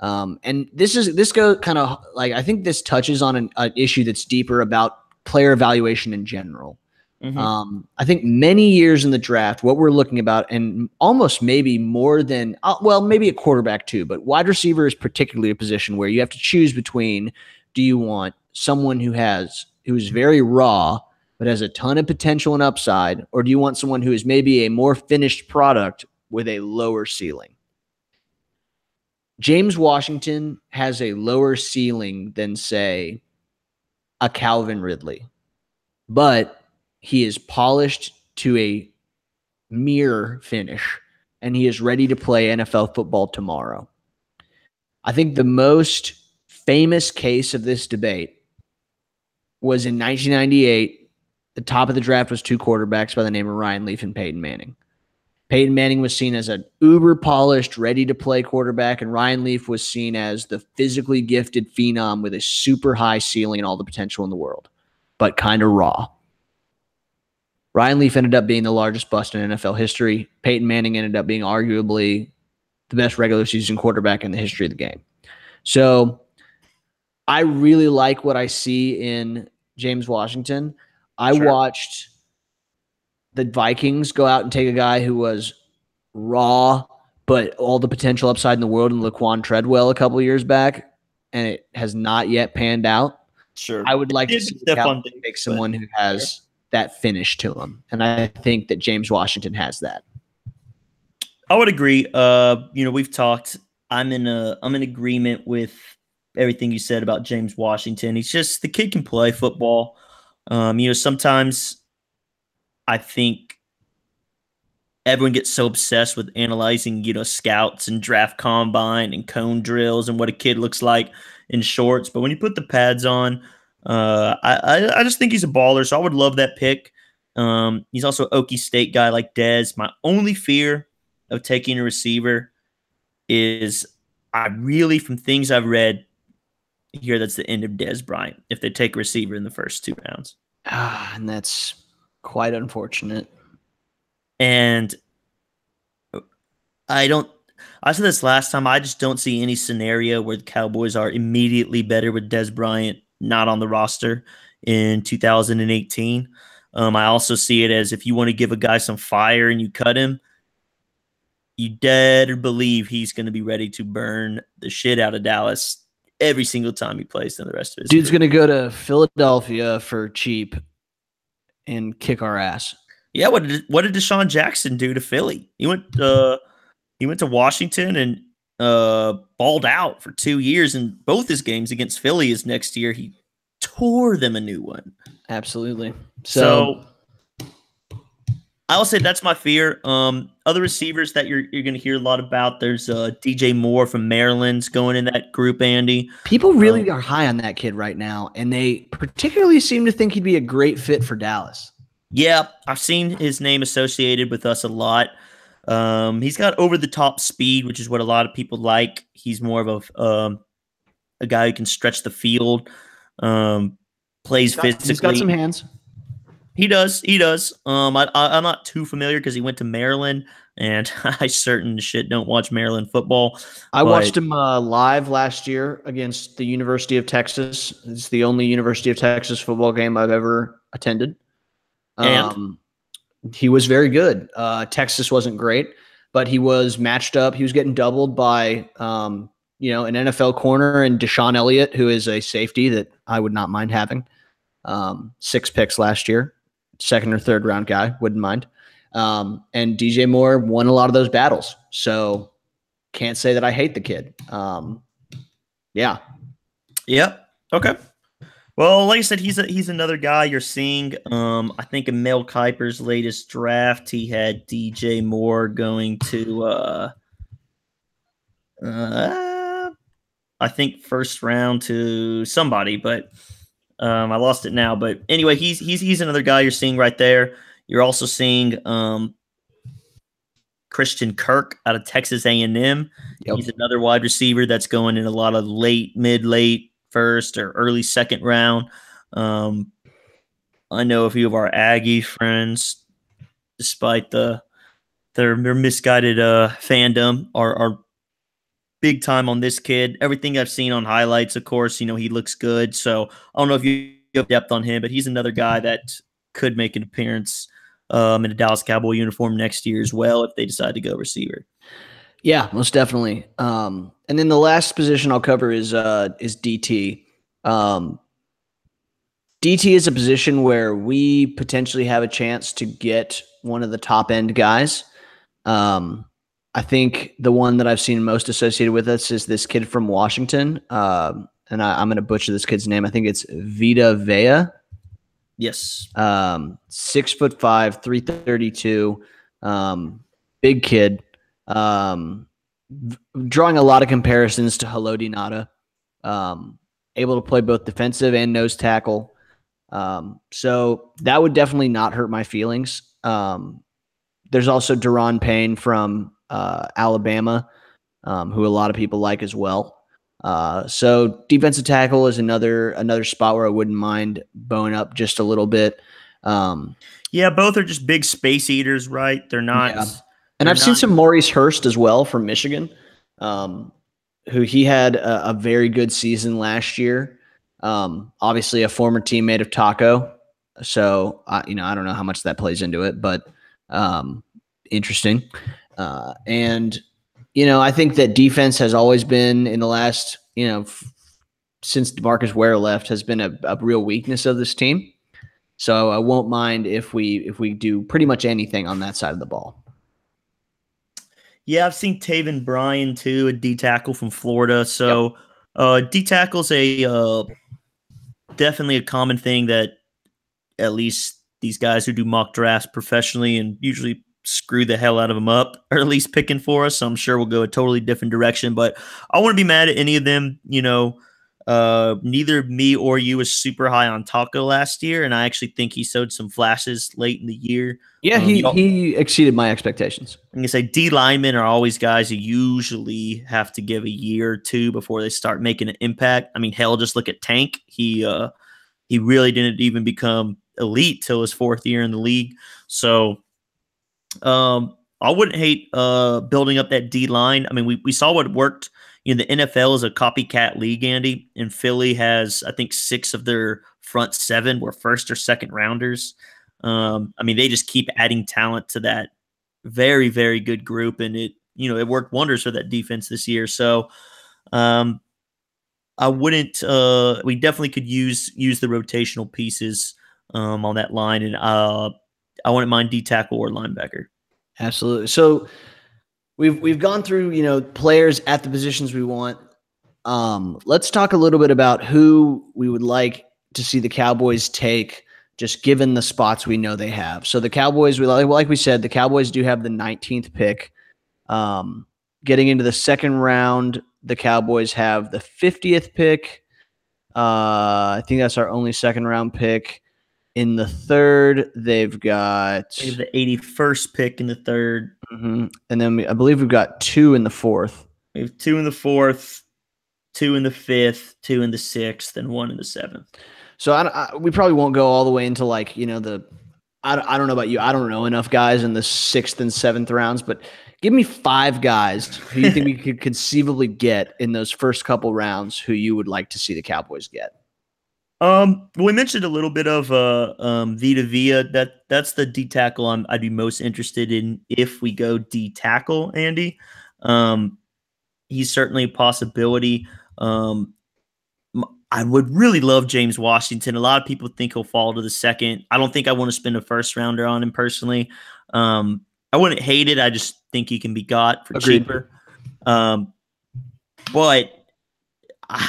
Um, and this is this go kind of like I think this touches on an, an issue that's deeper about player evaluation in general. Mhm. Um, I think many years in the draft, what we're looking about, and almost maybe more than, uh, well, maybe a quarterback too, but wide receiver is particularly a position where you have to choose between do you want someone who has, who is very raw, but has a ton of potential and upside, or do you want someone who is maybe a more finished product with a lower ceiling? James Washington has a lower ceiling than, say, a Calvin Ridley, but he is polished to a mere finish and he is ready to play NFL football tomorrow. I think the most famous case of this debate was in 1998. The top of the draft was two quarterbacks by the name of Ryan Leaf and Peyton Manning. Peyton Manning was seen as an uber polished, ready to play quarterback, and Ryan Leaf was seen as the physically gifted phenom with a super high ceiling and all the potential in the world, but kind of raw. Ryan Leaf ended up being the largest bust in NFL history. Peyton Manning ended up being arguably the best regular season quarterback in the history of the game. So I really like what I see in James Washington. I Sure. watched the Vikings go out and take a guy who was raw, but all the potential upside in the world in Laquan Treadwell a couple years back, and it has not yet panned out. Sure. I would like to see with the Cowboys Diggs, make someone who has that finish to him, and I think that James Washington has that. I would agree. Uh, you know, we've talked. I'm in a I'm in agreement with everything you said about James Washington. He's just the kid can play football. Um, you know, sometimes I think everyone gets so obsessed with analyzing, you know, scouts and draft combine and cone drills and what a kid looks like in shorts. But when you put the pads on, uh, I, I just think he's a baller. So I would love that pick. Um, he's also Okie State guy like Dez. My only fear of taking a receiver is I really, from things I've read, hear that's the end of Dez Bryant if they take a receiver in the first two rounds. Ah, and that's quite unfortunate. And I don't. I said this last time. I just don't see any scenario where the Cowboys are immediately better with Dez Bryant not on the roster in 2018. Um, I also see it as if you want to give a guy some fire and you cut him, you better believe he's going to be ready to burn the shit out of Dallas every single time he plays than the rest of his. Dude's career. gonna go to Philadelphia for cheap and kick our ass. Yeah, what did what did DeSean Jackson do to Philly? He went uh he went to Washington and uh balled out for two years in both his games against Philly is next year. He tore them a new one. Absolutely. So, So, I'll say that's my fear. Um other receivers that you're you're gonna hear a lot about. There's uh DJ Moore from Maryland's going in that group, Andy. people really um, are high on that kid right now, and they particularly seem to think he'd be a great fit for Dallas. Yeah, I've seen his name associated with us a lot. Um, he's got over the top speed, which is what a lot of people like. He's more of a um, a guy who can stretch the field, um, plays He's got, physically. he's got some hands. He does. He does. Um, I, I, I'm not too familiar because he went to Maryland, and I certain shit don't watch Maryland football. I But- watched him uh, live last year against the University of Texas. It's the only University of Texas football game I've ever attended. And? Um, he was very good. Uh, Texas wasn't great, but he was matched up. He was getting doubled by, um, you know, an NFL corner and DeShon Elliott, who is a safety that I would not mind having. Um, six picks last year, second or third round guy, wouldn't mind. Um, and DJ Moore won a lot of those battles. So can't say that I hate the kid. Um, yeah, Yep. Okay. Well, like I said, he's a, he's another guy you're seeing. Um, I think in Mel Kiper's latest draft, he had DJ Moore going to, uh, uh, I think first round to somebody, but um, I lost it now. But anyway, he's he's he's another guy you're seeing right there. You're also seeing um, Christian Kirk out of Texas A&M. Yep. He's another wide receiver that's going in a lot of late, mid, late first or early second round. Um, I know a few of our Aggie friends, despite the their, their misguided uh, fandom, are, are big time on this kid. Everything I've seen on highlights, of course, you know he looks good. So I don't know if you have depth on him, but he's another guy that could make an appearance um, in a Dallas Cowboy uniform next year as well if they decide to go receiver. Yeah, most definitely. Um, and then the last position I'll cover is uh, is DT. Um, DT is a position where we potentially have a chance to get one of the top end guys. Um, I think the one that I've seen most associated with us is this kid from Washington. Um, and I, am going to butcher this kid's name. I think it's Vita Vea. Yes. Um, six foot five, 332. Um, big kid. Um, v- drawing a lot of comparisons to Haloti Ngata. Um, able to play both defensive and nose tackle. Um, so that would definitely not hurt my feelings. Um, there's also Da'Ron Payne from uh, Alabama, um, who a lot of people like as well. Uh, so defensive tackle is another another spot where I wouldn't mind bowing up just a little bit. Um, yeah, both are just big space eaters, right? They're not. Yeah. And I've not, seen some Maurice Hurst as well from Michigan, um, who he had a, a, very good season last year. Um, obviously, a former teammate of Taco, so I, you know I don't know how much that plays into it, but um, interesting. Uh, and you know, I think that defense has always been in the last, you know, f- since Demarcus Ware left, has been a, a, real weakness of this team. So I won't mind if we if we do pretty much anything on that side of the ball. Yeah, I've seen Taven Bryan too, a D tackle from Florida. So yep. uh, D tackle's a uh, definitely a common thing that at least these guys who do mock drafts professionally and usually screw the hell out of them up, or at least picking for us. So I'm sure we'll go a totally different direction. But I want to be mad at any of them. You know, uh, neither me or you was super high on Taco last year, and I actually think he showed some flashes late in the year. Yeah, um, he he exceeded my expectations. I'm gonna say D linemen are always guys who usually have to give a year or two before they start making an impact. I mean, hell, just look at Tank. He uh he really didn't even become elite till his fourth year in the league. So um, I wouldn't hate uh, building up that D line. I mean, we, we saw what worked. You know, the NFL is a copycat league, Andy, and Philly has, I think, six of their front seven were first or second rounders. Um, I mean, they just keep adding talent to that very, very good group, and it, you know, it worked wonders for that defense this year. So, um, I wouldn't. Uh, we definitely could use use the rotational pieces um, on that line, and uh, I wouldn't mind D tackle or linebacker. Absolutely. So we've we've gone through you know players at the positions we want. Um, let's talk a little bit about who we would like to see the Cowboys take, just given the spots we know they have. So the Cowboys, we like, like we said, the Cowboys do have the 19th pick. Um, getting into the second round, the Cowboys have the 50th pick. Uh, I think that's our only second round pick. In the third, they've got they the 81st pick in the 3rd mm-hmm. and then we, I believe we've got two in the fourth. We have two in the fourth, two in the fifth, two in the sixth, and one in the seventh. So I, I, we probably won't go all the way into like you know the I, I don't know about you. I don't know enough guys in the sixth and seventh rounds, but give me five guys who you think we could conceivably get in those first couple rounds who you would like to see the Cowboys get. Um, we mentioned a little bit of uh um Vita Vea. That that's the D tackle I'm, I'd be most interested in if we go D tackle, Andy. Um, he's certainly a possibility. Um, I would really love James Washington. A lot of people think he'll fall to the second. I don't think I want to spend a first rounder on him personally. Um, I wouldn't hate it. I just think he can be got for Agreed. cheaper. Um, but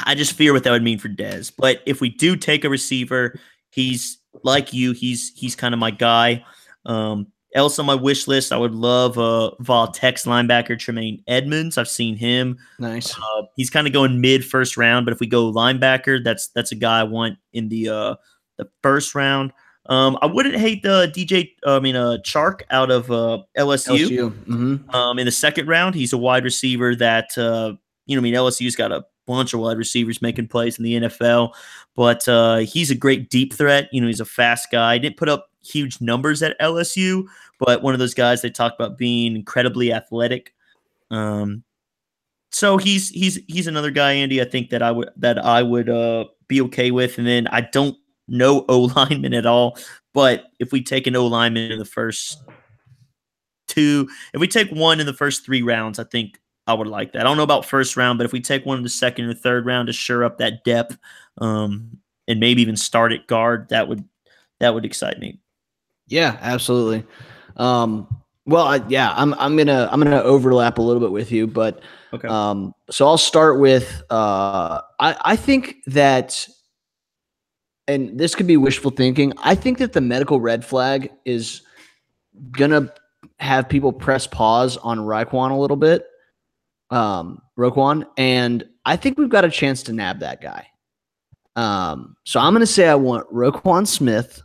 I just fear what that would mean for Dez. But if we do take a receiver, he's like you. He's he's kind of my guy. Um, else on my wish list, I would love uh Voltex linebacker Tremaine Edmunds. I've seen him. Nice. Uh, he's kind of going mid first round, but if we go linebacker, that's that's a guy I want in the uh the first round. Um, I wouldn't hate the DJ. I mean, uh, Chark out of uh, LSU. LSU. Mm-hmm. Um, in the second round, he's a wide receiver that uh, you know. I mean, LSU's got a bunch of wide receivers making plays in the NFL, but uh, he's a great deep threat. You know, he's a fast guy. Didn't put up huge numbers at LSU, but one of those guys they talk about being incredibly athletic. Um, so he's he's he's another guy, Andy. I think that I would that I would uh, be okay with. And then I don't know O lineman at all. But if we take an O lineman in the first two, if we take one in the first three rounds, I think I would like that. I don't know about first round, but if we take one in the second or third round to shore up that depth, um, and maybe even start at guard, that would that would excite me. Yeah, absolutely. Um, well, I, yeah, I'm I'm gonna I'm gonna overlap a little bit with you, but Okay. um, so I'll start with uh, I I think that, and this could be wishful thinking. I think that the medical red flag is gonna have people press pause on Raekwon a little bit, um, Roquan, and I think we've got a chance to nab that guy. Um, so I'm gonna say I want Roquan Smith.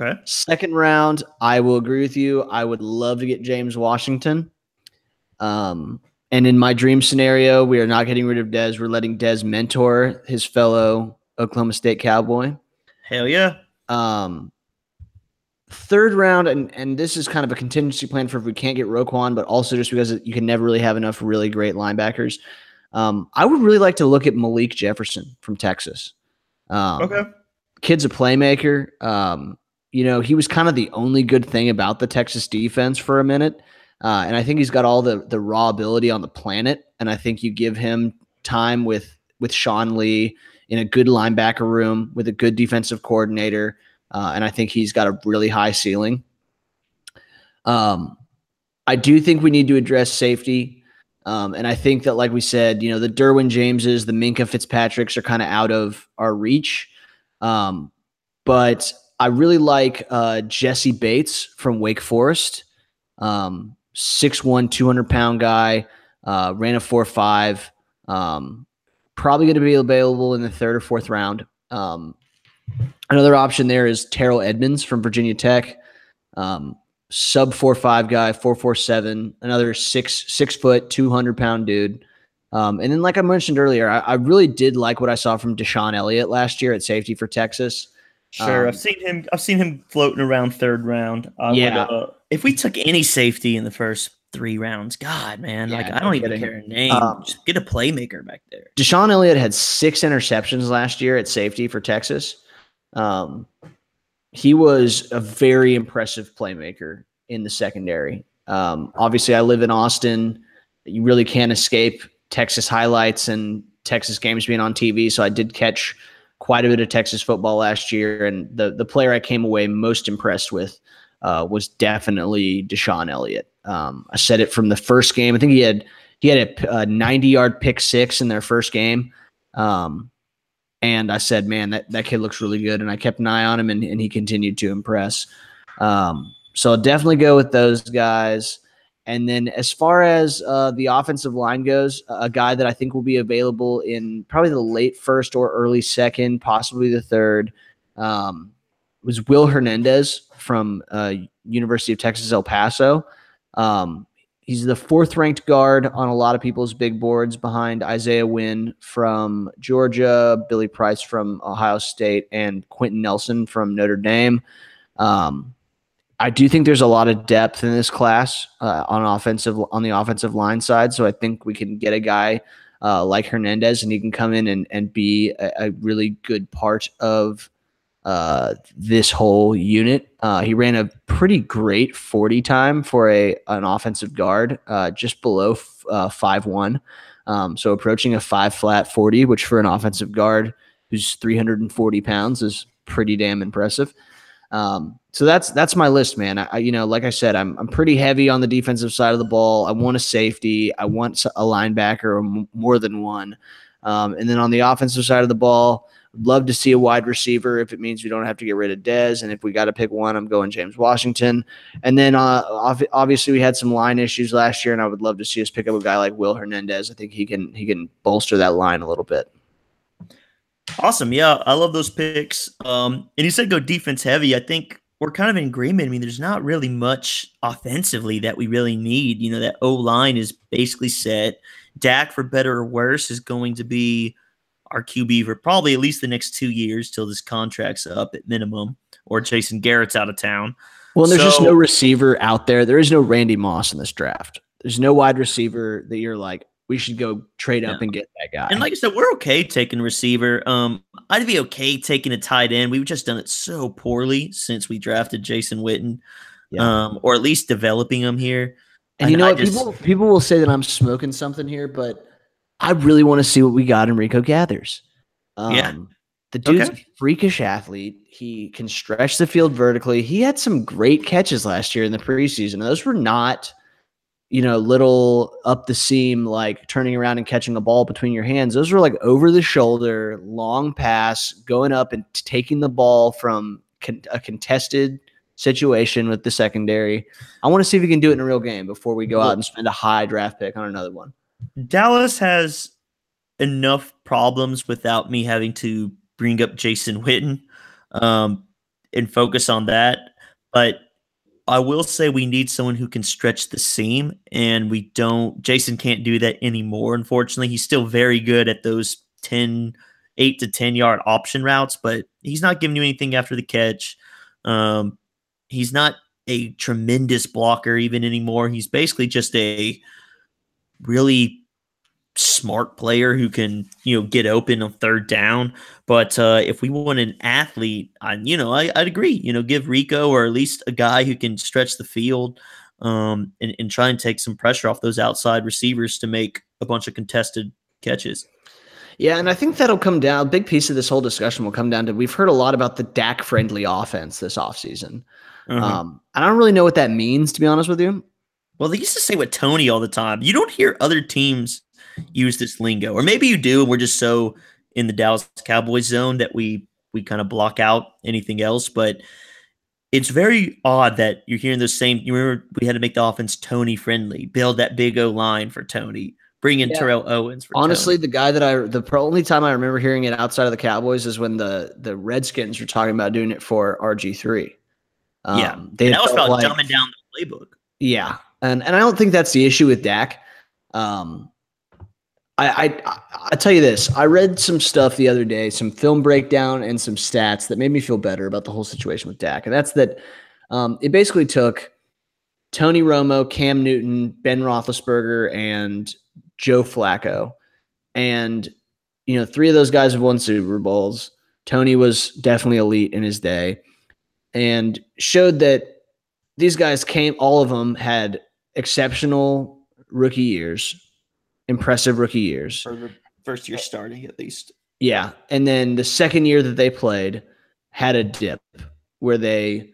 okay. Second round, I will agree with you. I would love to get James Washington. Um, and in my dream scenario, we are not getting rid of Dez. We're letting Dez mentor his fellow Oklahoma State Cowboy. Hell yeah. Um, third round, and and this is kind of a contingency plan for if we can't get Roquan, but also just because you can never really have enough really great linebackers. Um, I would really like to look at Malik Jefferson from Texas. Um, Okay. kid's a playmaker. Um, you know, he was kind of the only good thing about the Texas defense for a minute. Uh, and I think he's got all the the raw ability on the planet. And I think you give him time with with Sean Lee in a good linebacker room with a good defensive coordinator. Uh, and I think he's got a really high ceiling. Um, I do think we need to address safety. Um, and I think that, like we said, you know, the Derwin Jameses, the Minkah Fitzpatricks are kind of out of our reach. Um, but I really like uh, Jessie Bates from Wake Forest. Um, 6'1, 200 pound guy, uh, ran a 4 5. Um, probably going to be available in the third or fourth round. Um, another option there is Terrell Edmunds from Virginia Tech. Um, sub four five guy, four four seven, another six six foot, two hundred pound dude. Um, and then, like I mentioned earlier, I, I really did like what I saw from DeShon Elliott last year at safety for Texas. Sure. Um, I've seen him. I've seen him floating around third round. I Yeah. Would, uh, if we took any safety in the first three rounds, God, man, like Yeah, I don't no even care a name. Um, Just get a playmaker back there. DeShon Elliott had six interceptions last year at safety for Texas. Um, he was a very impressive playmaker in the secondary. Um, obviously, I live in Austin. You really can't escape Texas highlights and Texas games being on TV. So I did catch quite a bit of Texas football last year, and the the player I came away most impressed with uh, was definitely DeShon Elliott. Um, I said it from the first game. I think he had he had a, a 90 yard pick six in their first game. Um, and I said, man, that, that kid looks really good. And I kept an eye on him and, and he continued to impress. Um, so I'll definitely go with those guys. And then as far as uh, the offensive line goes, a guy that I think will be available in probably the late first or early second, possibly the third, um, was Will Hernandez from uh, University of Texas El Paso. Um, he's the fourth ranked guard on a lot of people's big boards behind Isaiah Wynn from Georgia, Billy Price from Ohio State, and Quenton Nelson from Notre Dame. Um, I do think there's a lot of depth in this class uh, on offensive on the offensive line side, so I think we can get a guy uh, like Hernandez, and he can come in and, and be a, a really good part of uh, this whole unit. Uh, he ran a pretty great 40 time for a an offensive guard, uh, just below f- uh. Um, so approaching a five flat 40, which for an offensive guard who's 340 pounds is pretty damn impressive. Um, so that's that's my list, man. I, you know, like I said, I'm I'm pretty heavy on the defensive side of the ball. I want a safety. I want a linebacker or m- more than one. Um, and then on the offensive side of the ball, love to see a wide receiver if it means we don't have to get rid of Dez. And if we got to pick one, I'm going James Washington. And then uh, obviously we had some line issues last year, and I would love to see us pick up a guy like Will Hernandez. I think he can he can bolster that line a little bit. Awesome. Yeah, I love those picks. Um, and you said go defense heavy. I think we're kind of in agreement. I mean, there's not really much offensively that we really need. You know, that O line is basically set. Dak, for better or worse, is going to be our QB for probably at least the next two years till this contract's up at minimum, or Jason Garrett's out of town. Well, there's just no receiver out there. There is no Randy Moss in this draft. There's no wide receiver that you're like, we should go trade up Yeah. and get that guy. And like I said, we're okay taking receiver. Um, I'd be okay taking a tight end. We've just done it so poorly since we drafted Jason Witten, Yeah. um, or at least developing him here. And you know I what? just- people people will say that I'm smoking something here, but I really want to see what we got in Rico Gathers. Um, Yeah. The dude's Okay. a freakish athlete. He can stretch the field vertically. He had some great catches last year in the preseason. Those were not, you know, little up the seam, like turning around and catching a ball between your hands. Those were like over the shoulder, long pass, going up and taking the ball from con- a contested situation with the secondary. I want to see if he can do it in a real game before we go out and spend a high draft pick on another one. Dallas has enough problems without me having to bring up Jason Witten um, and focus on that. But I will say we need someone who can stretch the seam, and we don't. Jason can't do that anymore, unfortunately. He's still very good at those 10, 8 to 10 yard option routes, but he's not giving you anything after the catch. Um, he's not a tremendous blocker even anymore. He's basically just a really smart player who can you know get open on third down. But uh, if we want an athlete, I, you know, I, I'd agree. You know, give Rico or at least a guy who can stretch the field um, and, and try and take some pressure off those outside receivers to make a bunch of contested catches. Yeah, and I think that'll come down. Big piece of this whole discussion will come down to we've heard a lot about the Dak friendly offense this offseason. Uh-huh. Um, I don't really know what that means, to be honest with you. Well, they used to say with Tony all the time. You don't hear other teams use this lingo, or maybe you do, and we're just so in the Dallas Cowboys zone that we we kind of block out anything else. But it's very odd that you're hearing those same. You remember we had to make the offense Tony friendly, build that big O line for Tony, bring in Yeah. Terrell Owens. For Honestly, Tony. the guy that I the only time I remember hearing it outside of the Cowboys is when the the Redskins were talking about doing it for RG three. Um, Yeah. they that was about like- dumbing down the playbook. Yeah, and and I don't think that's the issue with Dak. Um, I, I I tell you this, I read some stuff the other day, some film breakdown and some stats that made me feel better about the whole situation with Dak, and that's that um, it basically took Tony Romo, Cam Newton, Ben Roethlisberger, and Joe Flacco, and you know three of those guys have won Super Bowls. Tony was definitely elite in his day, and showed that these guys came all of them had exceptional rookie years impressive rookie years For the first year starting, at least. yeah and then the second year that they played had a dip where they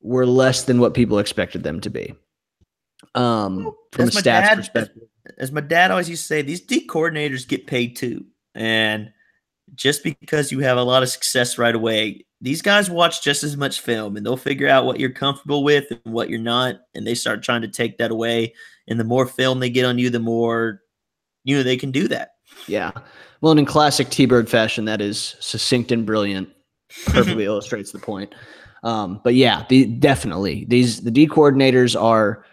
were less than what people expected them to be um from a As my stats dad- perspective as my dad always used to say, these D coordinators get paid too. And just because you have a lot of success right away, these guys watch just as much film and they'll figure out what you're comfortable with and what you're not. And they start trying to take that away. And the more film they get on you, the more you know they can do that. yeah well and in classic t-bird fashion that is succinct and brilliant perfectly illustrates the point um but yeah the definitely these the d coordinators are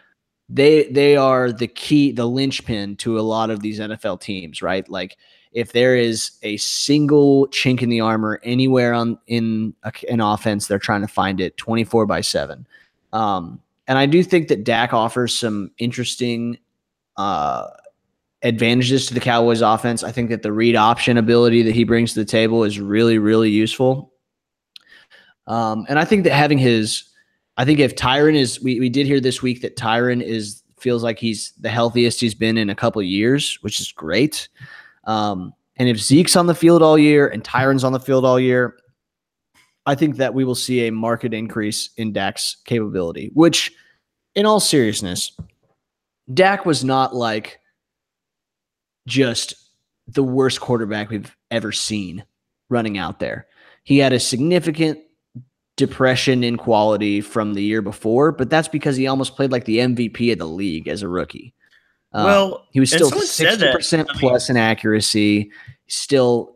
they they are the key the linchpin to a lot of these NFL teams right like if there is a single chink in the armor anywhere on in a, an offense they're trying to find it 24 by 7 um and I do think that Dak offers some interesting uh advantages to the Cowboys offense. I think that the read option ability that he brings to the table is really, really useful. Um, and I think that having his, I think if Tyron is, we, we did hear this week that Tyron is feels like he's the healthiest he's been in a couple years, which is great. Um, and if Zeke's on the field all year and Tyron's on the field all year, I think that we will see a market increase in Dak's capability, which, in all seriousness, Dak was not like just the worst quarterback we've ever seen running out there. He had a significant depression in quality from the year before, but that's because he almost played like the MVP of the league as a rookie. Uh, well, he was still sixty that. percent I mean- plus in accuracy. Still,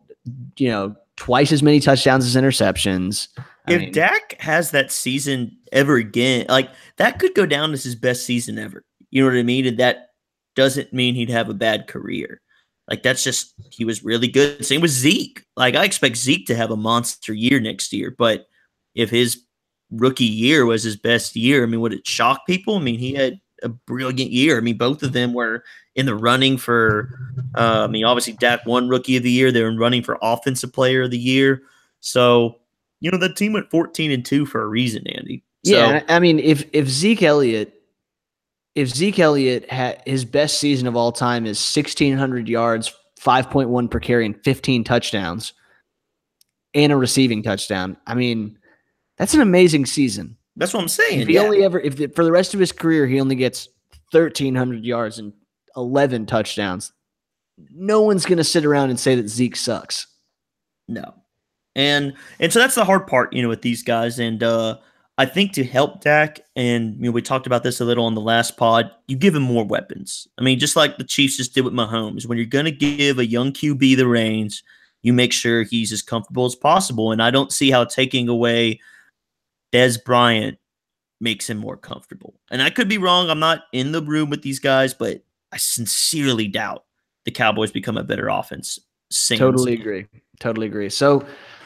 you know, twice as many touchdowns as interceptions. I if mean, Dak has that season ever again, like that could go down as his best season ever. You know what I mean? And that doesn't mean he'd have a bad career. Like that's just he was really good. Same with Zeke. Like I expect Zeke to have a monster year next year, but if his rookie year was his best year, I mean, would it shock people? I mean, he had a brilliant year. I mean, both of them were in the running for. Uh, I mean, obviously Dak won Rookie of the Year. They were in running for Offensive Player of the Year. So you know the team went fourteen and two for a reason, Andy. So, yeah, I mean, if if Zeke Elliott, if Zeke Elliott had his best season of all time is sixteen hundred yards, five point one per carry, and fifteen touchdowns, and a receiving touchdown. I mean, that's an amazing season. That's what I'm saying. If he yeah. only ever, if the, for the rest of his career he only gets thirteen hundred yards and eleven touchdowns, no one's going to sit around and say that Zeke sucks. No. And and so that's the hard part, you know, with these guys. And uh I think to help Dak, and you know, we talked about this a little on the last pod, you give him more weapons. I mean, just like the Chiefs just did with Mahomes, when you're gonna give a young QB the reins, you make sure he's as comfortable as possible. And I don't see how taking away Dez Bryant makes him more comfortable. And I could be wrong. I'm not in the room with these guys, but I sincerely doubt the Cowboys become a better offense. Totally agree. Totally agree. So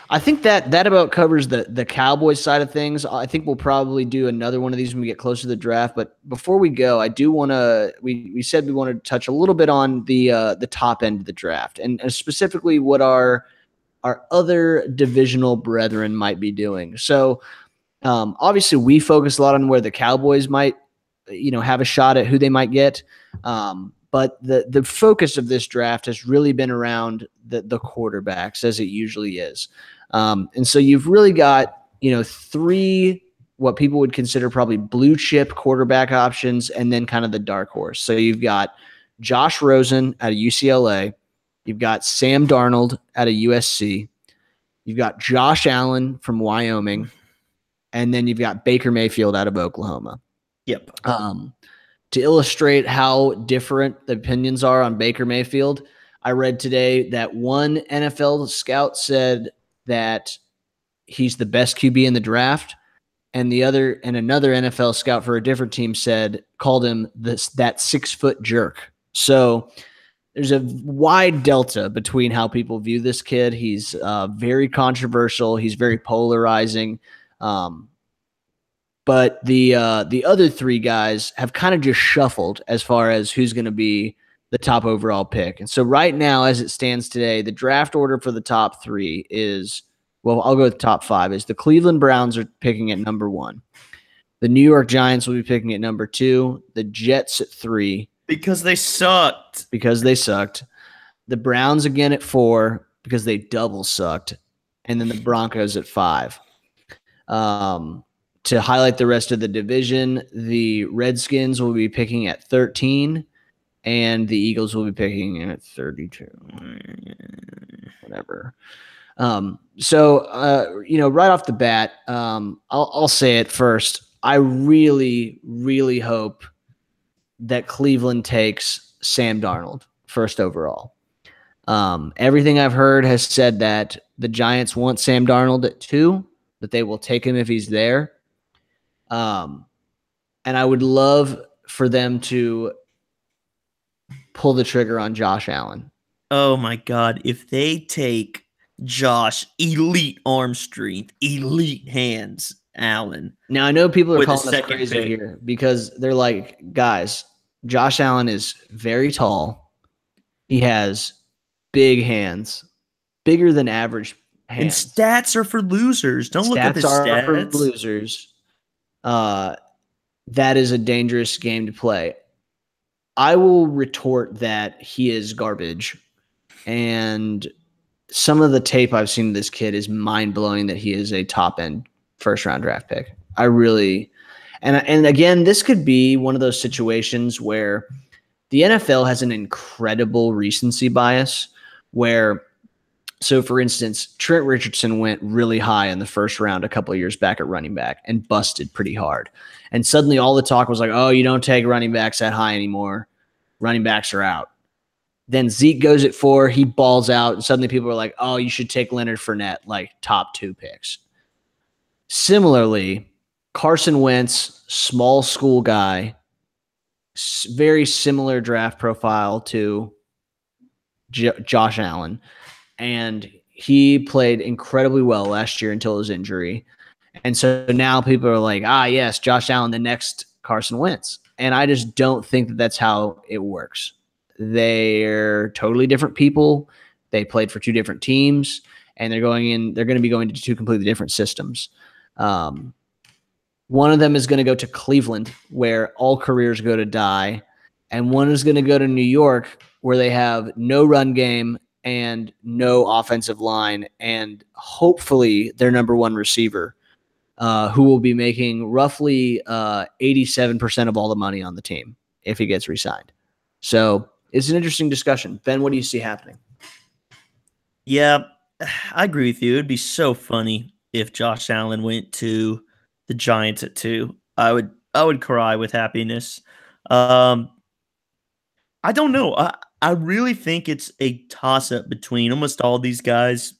I think that that about covers the the Cowboys side of things. I think we'll probably do another one of these when we get closer to the draft. But before we go, I do want to. We we said we wanted to touch a little bit on the uh, the top end of the draft, and specifically what our our other divisional brethren might be doing. So um, obviously, we focus a lot on where the Cowboys might, you know, have a shot at who they might get. Um, but the the focus of this draft has really been around the the quarterbacks, as it usually is. Um, and so you've really got you know three what people would consider probably blue chip quarterback options, and then kind of the dark horse. So you've got Josh Rosen at UCLA, you've got Sam Darnold at a USC, you've got Josh Allen from Wyoming and then you've got Baker Mayfield out of Oklahoma. Yep. Um, to illustrate how different the opinions are on Baker Mayfield, I read today that one NFL scout said that he's the best QB in the draft, and the other and another NFL scout for a different team said called him this that six foot jerk. So there's a wide delta between how people view this kid. He's uh, very controversial. He's very polarizing. Um, but the uh, the other three guys have kind of just shuffled as far as who's going to be the top overall pick. And so right now, as it stands today, the draft order for the top three is well, I'll go with the top five. Is the Cleveland Browns are picking at number one, the New York Giants will be picking at number two, the Jets at three because they sucked because they sucked, the Browns again at four because they double sucked, and then the Broncos at five. Um, to highlight the rest of the division, the Redskins will be picking at 13 and the Eagles will be picking at 32. Whatever. Um, so, uh, you know, right off the bat, um, I'll, I'll say it first. I really, really hope that Cleveland takes Sam Darnold first overall. Um, everything I've heard has said that the Giants want Sam Darnold at two that they will take him if he's there. Um, and I would love for them to pull the trigger on Josh Allen. Oh my God. If they take Josh, elite arm strength, elite hands, Allen. Now, I know people are calling us crazy pick. here because they're like, guys, Josh Allen is very tall. He has big hands, bigger than average and stats are for losers. Don't stats look at the stats. Are for losers. Uh, that is a dangerous game to play. I will retort that he is garbage, and some of the tape I've seen of this kid is mind blowing. That he is a top end first round draft pick. I really, and and again, this could be one of those situations where the NFL has an incredible recency bias where so, for instance, Trent Richardson went really high in the first round a couple of years back at running back and busted pretty hard. And suddenly all the talk was like, oh, you don't take running backs that high anymore. Running backs are out. Then Zeke goes at four, he balls out, and suddenly people are like, oh, you should take Leonard Fournette, like top two picks. Similarly, Carson Wentz, small school guy, very similar draft profile to J- Josh Allen and he played incredibly well last year until his injury. And so now people are like, ah, yes, Josh Allen, the next Carson Wentz. And I just don't think that that's how it works. They're totally different people. They played for two different teams, and they're going in. They're going to be going to two completely different systems. Um, one of them is going to go to Cleveland, where all careers go to die, and one is going to go to New York, where they have no run game and no offensive line, and hopefully their number one receiver, uh, who will be making roughly uh, 87% of all the money on the team if he gets resigned. So it's an interesting discussion. Ben, what do you see happening? Yeah, I agree with you. It'd be so funny if Josh Allen went to the Giants at two. I would I would cry with happiness. Um, I don't know. I, I really think it's a toss up between almost all these guys.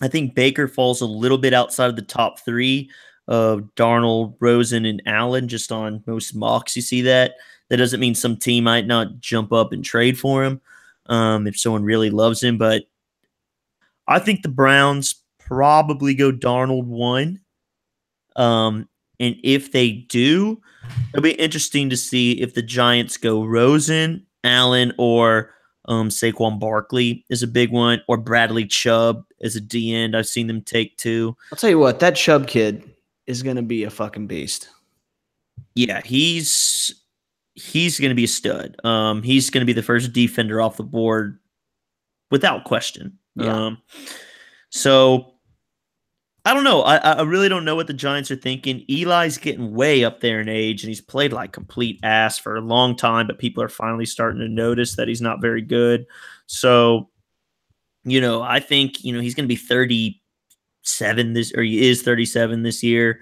I think Baker falls a little bit outside of the top three of Darnold, Rosen, and Allen, just on most mocks. You see that. That doesn't mean some team might not jump up and trade for him um, if someone really loves him. But I think the Browns probably go Darnold one. Um, and if they do, it'll be interesting to see if the Giants go Rosen, Allen, or um, Saquon Barkley is a big one, or Bradley Chubb as a D end. I've seen them take two. I'll tell you what, that Chubb kid is going to be a fucking beast. Yeah, he's he's going to be a stud. Um, he's going to be the first defender off the board without question. Yeah. Um, so I don't know. I, I really don't know what the Giants are thinking. Eli's getting way up there in age, and he's played like complete ass for a long time. But people are finally starting to notice that he's not very good. So, you know, I think you know he's going to be thirty-seven this, or he is thirty-seven this year.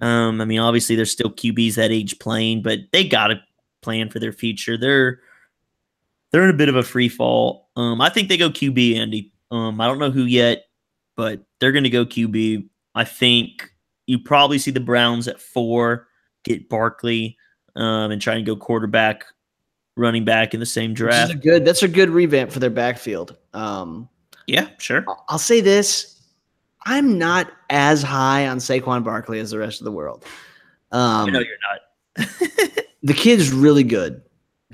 Um, I mean, obviously, there's still QBs that age playing, but they got to plan for their future. They're they're in a bit of a free fall. Um, I think they go QB, Andy. Um, I don't know who yet but they're going to go QB. I think you probably see the Browns at four, get Barkley, um, and try and go quarterback, running back in the same draft. A good. That's a good revamp for their backfield. Um, yeah, sure. I'll say this: I'm not as high on Saquon Barkley as the rest of the world. Um, I know you're not. the kid's really good.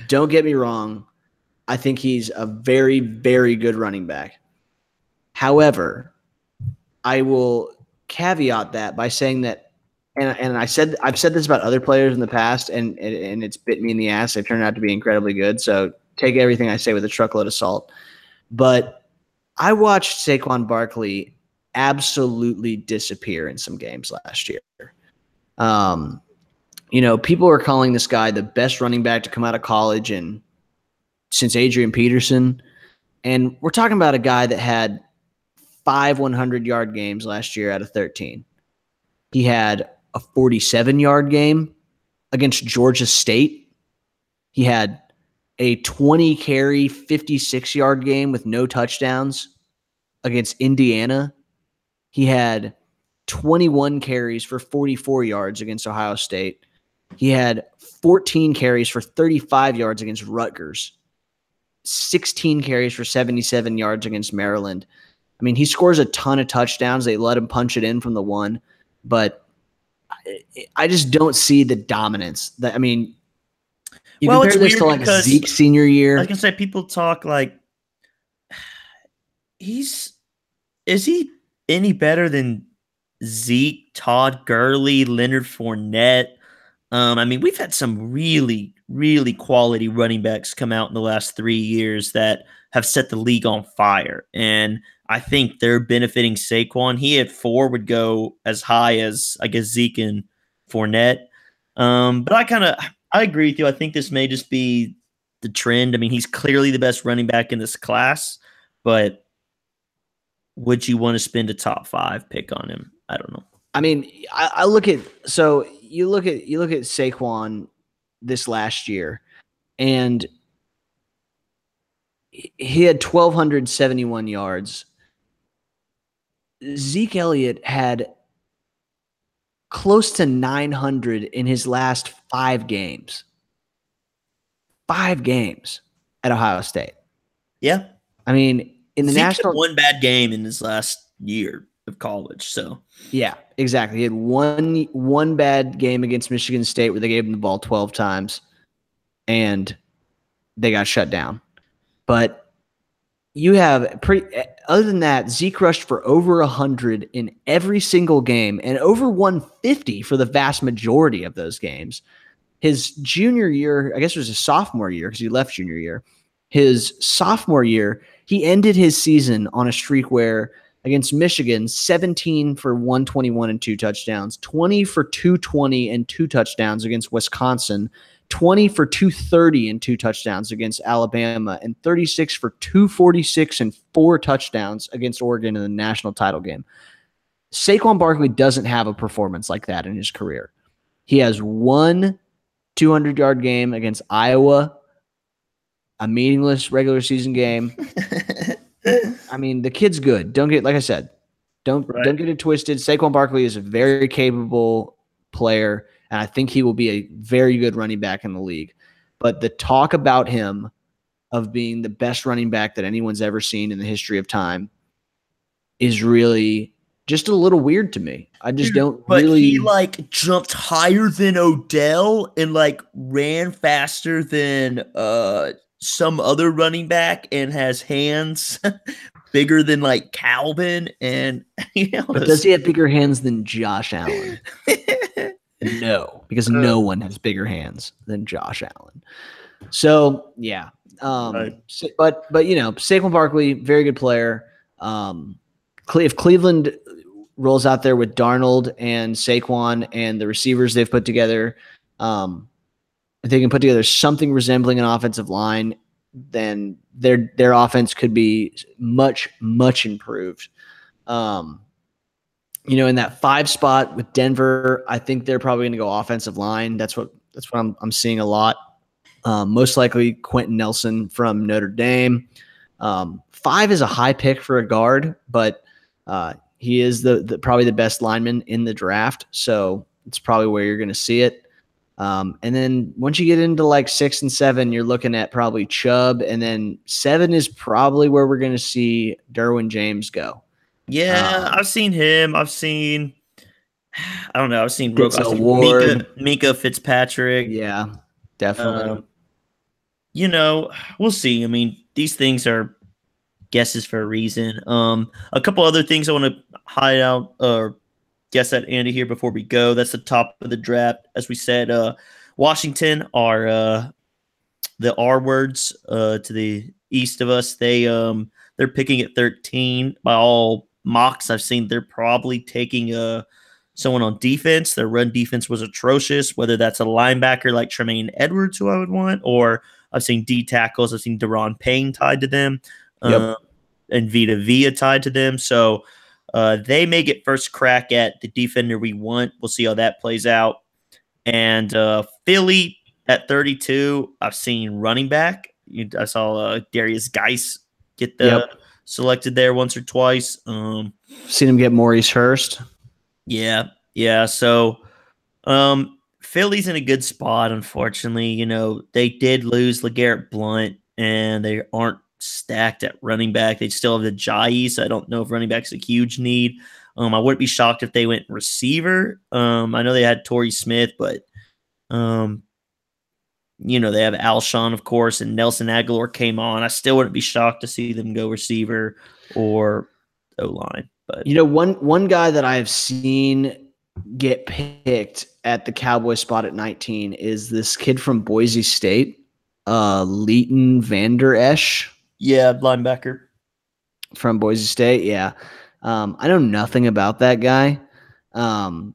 Don't get me wrong. I think he's a very, very good running back. However, I will caveat that by saying that, and, and I said I've said this about other players in the past, and, and and it's bit me in the ass. They've turned out to be incredibly good. So take everything I say with a truckload of salt. But I watched Saquon Barkley absolutely disappear in some games last year. Um, you know, people are calling this guy the best running back to come out of college and since Adrian Peterson. And we're talking about a guy that had five 100 yard games last year out of 13. He had a 47 yard game against Georgia State. He had a 20 carry, 56 yard game with no touchdowns against Indiana. He had 21 carries for 44 yards against Ohio State. He had 14 carries for 35 yards against Rutgers, 16 carries for 77 yards against Maryland. I mean, he scores a ton of touchdowns. They let him punch it in from the one, but I just don't see the dominance. That I mean, you well, compare this to like Zeke senior year. Like I say, people talk like he's is he any better than Zeke, Todd Gurley, Leonard Fournette? Um, I mean, we've had some really, really quality running backs come out in the last three years that have set the league on fire. And I think they're benefiting Saquon. He at four would go as high as I guess Zeke and Fournette. Um, but I kind of I agree with you. I think this may just be the trend. I mean, he's clearly the best running back in this class, but would you want to spend a top five pick on him? I don't know. I mean, I, I look at so you look at you look at Saquon this last year, and he had 1,271 yards Zeke Elliott had close to 900 in his last five games. Five games at Ohio State. Yeah. I mean, in the Zeke national one bad game in his last year of college. So yeah, exactly. He had one one bad game against Michigan State where they gave him the ball 12 times. and they got shut down. But you have pretty. Eh, other than that, Zeke rushed for over hundred in every single game and over 150 for the vast majority of those games. His junior year, I guess it was his sophomore year because he left junior year. His sophomore year, he ended his season on a streak where against Michigan, 17 for 121 and two touchdowns, 20 for 220 and two touchdowns against Wisconsin, 20 for 230 and two touchdowns against Alabama, and 36 for 246 and four touchdowns against Oregon in the national title game. Saquon Barkley doesn't have a performance like that in his career. He has one 200 yard game against Iowa, a meaningless regular season game. I mean, the kid's good. Don't get like I said, don't Right. don't get it twisted. Saquon Barkley is a very capable player, and I think he will be a very good running back in the league. But the talk about him of being the best running back that anyone's ever seen in the history of time is really just a little weird to me. I just Dude, don't But really he like jumped higher than Odell and like ran faster than uh some other running back and has hands bigger than like Calvin and you know but does he have bigger hands than Josh Allen? No, because no one has bigger hands than Josh Allen. So yeah, um, Right. But but you know, Saquon Barkley, very good player. Um, if Cleveland rolls out there with Darnold and Saquon and the receivers they've put together, um, if they can put together something resembling an offensive line, then their their offense could be much much improved. Um, you know, in that five spot with Denver, I think they're probably going to go offensive line. That's what that's what I'm I'm seeing a lot. Um, most likely Quenton Nelson from Notre Dame. Um, five is a high pick for a guard, but uh, he is the, the probably the best lineman in the draft, so it's probably where you're going to see it. Um, and then once you get into like six and seven, you're looking at probably Chubb, and then seven is probably where we're going to see Derwin James go. Yeah, Um, I've seen him. I've seen I don't know, I've seen, I've seen Minkah, Minkah Fitzpatrick. Yeah, definitely. Um, you know, we'll see. I mean, these things are guesses for a reason. Um, a couple other things I want to hide out or guess at Andy here before we go. That's the top of the draft. As we said, uh, Washington are uh, the R words uh, to the east of us. They um, they're picking at 13 by all mocks I've seen. They're probably taking uh, someone on defense. Their run defense was atrocious, whether that's a linebacker like Tremaine Edmunds, who I would want, or I've seen D tackles. I've seen Da'Ron Payne tied to them, Yep. uh, and Vita Vea tied to them. So uh, they may get first crack at the defender we want. We'll see how that plays out. And uh, Philly at 32, I've seen running back. I saw uh, Derrius Guice get the Yep. Selected there once or twice. Um, Seen him get Maurice Hurst. yeah, yeah. So, um, Philly's in a good spot. Unfortunately, you know they did lose LeGarrette Blount, and they aren't stacked at running back. They still have the Jai, so I don't know if running back's a huge need. Um, I wouldn't be shocked if they went receiver. Um, I know they had Torrey Smith, but um, you know they have Alshon, of course, and Nelson Agholor came on. I still wouldn't be shocked to see them go receiver or O line. But You know, one one guy that I've seen get picked at the Cowboy spot at 19 is this kid from Boise State, uh, Leighton Vander Esch yeah, linebacker. from Boise State. Yeah. Um, I know nothing about that guy. Um,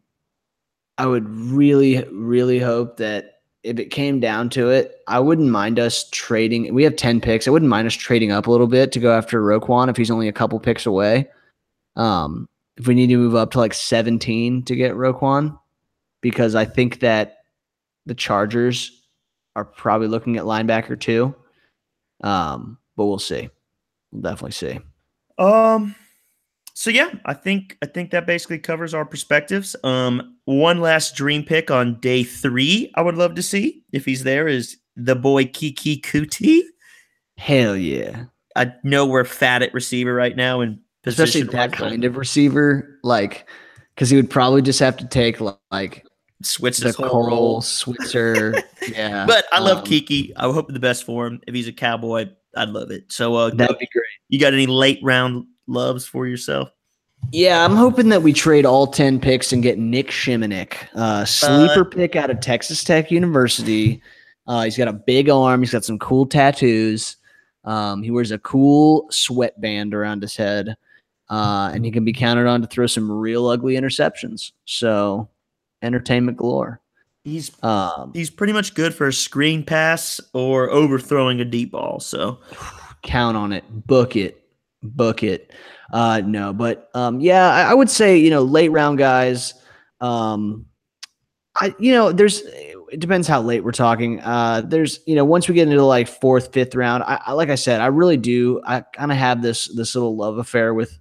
I would really, really hope that if it came down to it, I wouldn't mind us trading. We have 10 picks. I wouldn't mind us trading up a little bit to go after Roquan if he's only a couple picks away. Um, if we need to move up to like 17 to get Roquan, because I think that the Chargers are probably looking at linebacker too. Um, but we'll see. We'll definitely see. Um so yeah, I think I think that basically covers our perspectives. Um one last dream pick on day 3 I would love to see if he's there is the boy Keke Coutee. Hell yeah. I know we're fat at receiver right now and Especially that kind of receiver, like because he would probably just have to take like switch the this whole Cole role. Switzer. yeah, But I love um, Kiki. I hope the best for him. If he's a cowboy, I'd love it. So, uh, That would be great. you got any late round loves for yourself? Yeah, I'm hoping that we trade all 10 picks and get Nic Shimonek, uh, sleeper pick out of Texas Tech University. Uh, he's got a big arm. He's got some cool tattoos. Um, he wears a cool sweatband around his head. Uh, and he can be counted on to throw some real ugly interceptions. So, entertainment galore. He's Um, he's pretty much good for a screen pass or overthrowing a deep ball. So, count on it book it book it. Uh no but um yeah I, I would say you know late round guys um i you know there's it depends how late we're talking. Uh there's you know once we get into like fourth fifth round i, I like i said i really do i kind of have this this little love affair with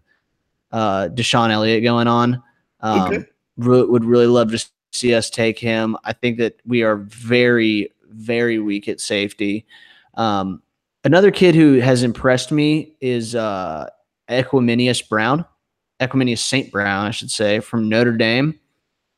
uh DeShon Elliott going on. Um Okay. re- would really love to see us take him. I think that we are very very weak at safety. Um Another kid who has impressed me is uh, Equanimeous Brown, Equanimeous St. Brown, I should say, from Notre Dame.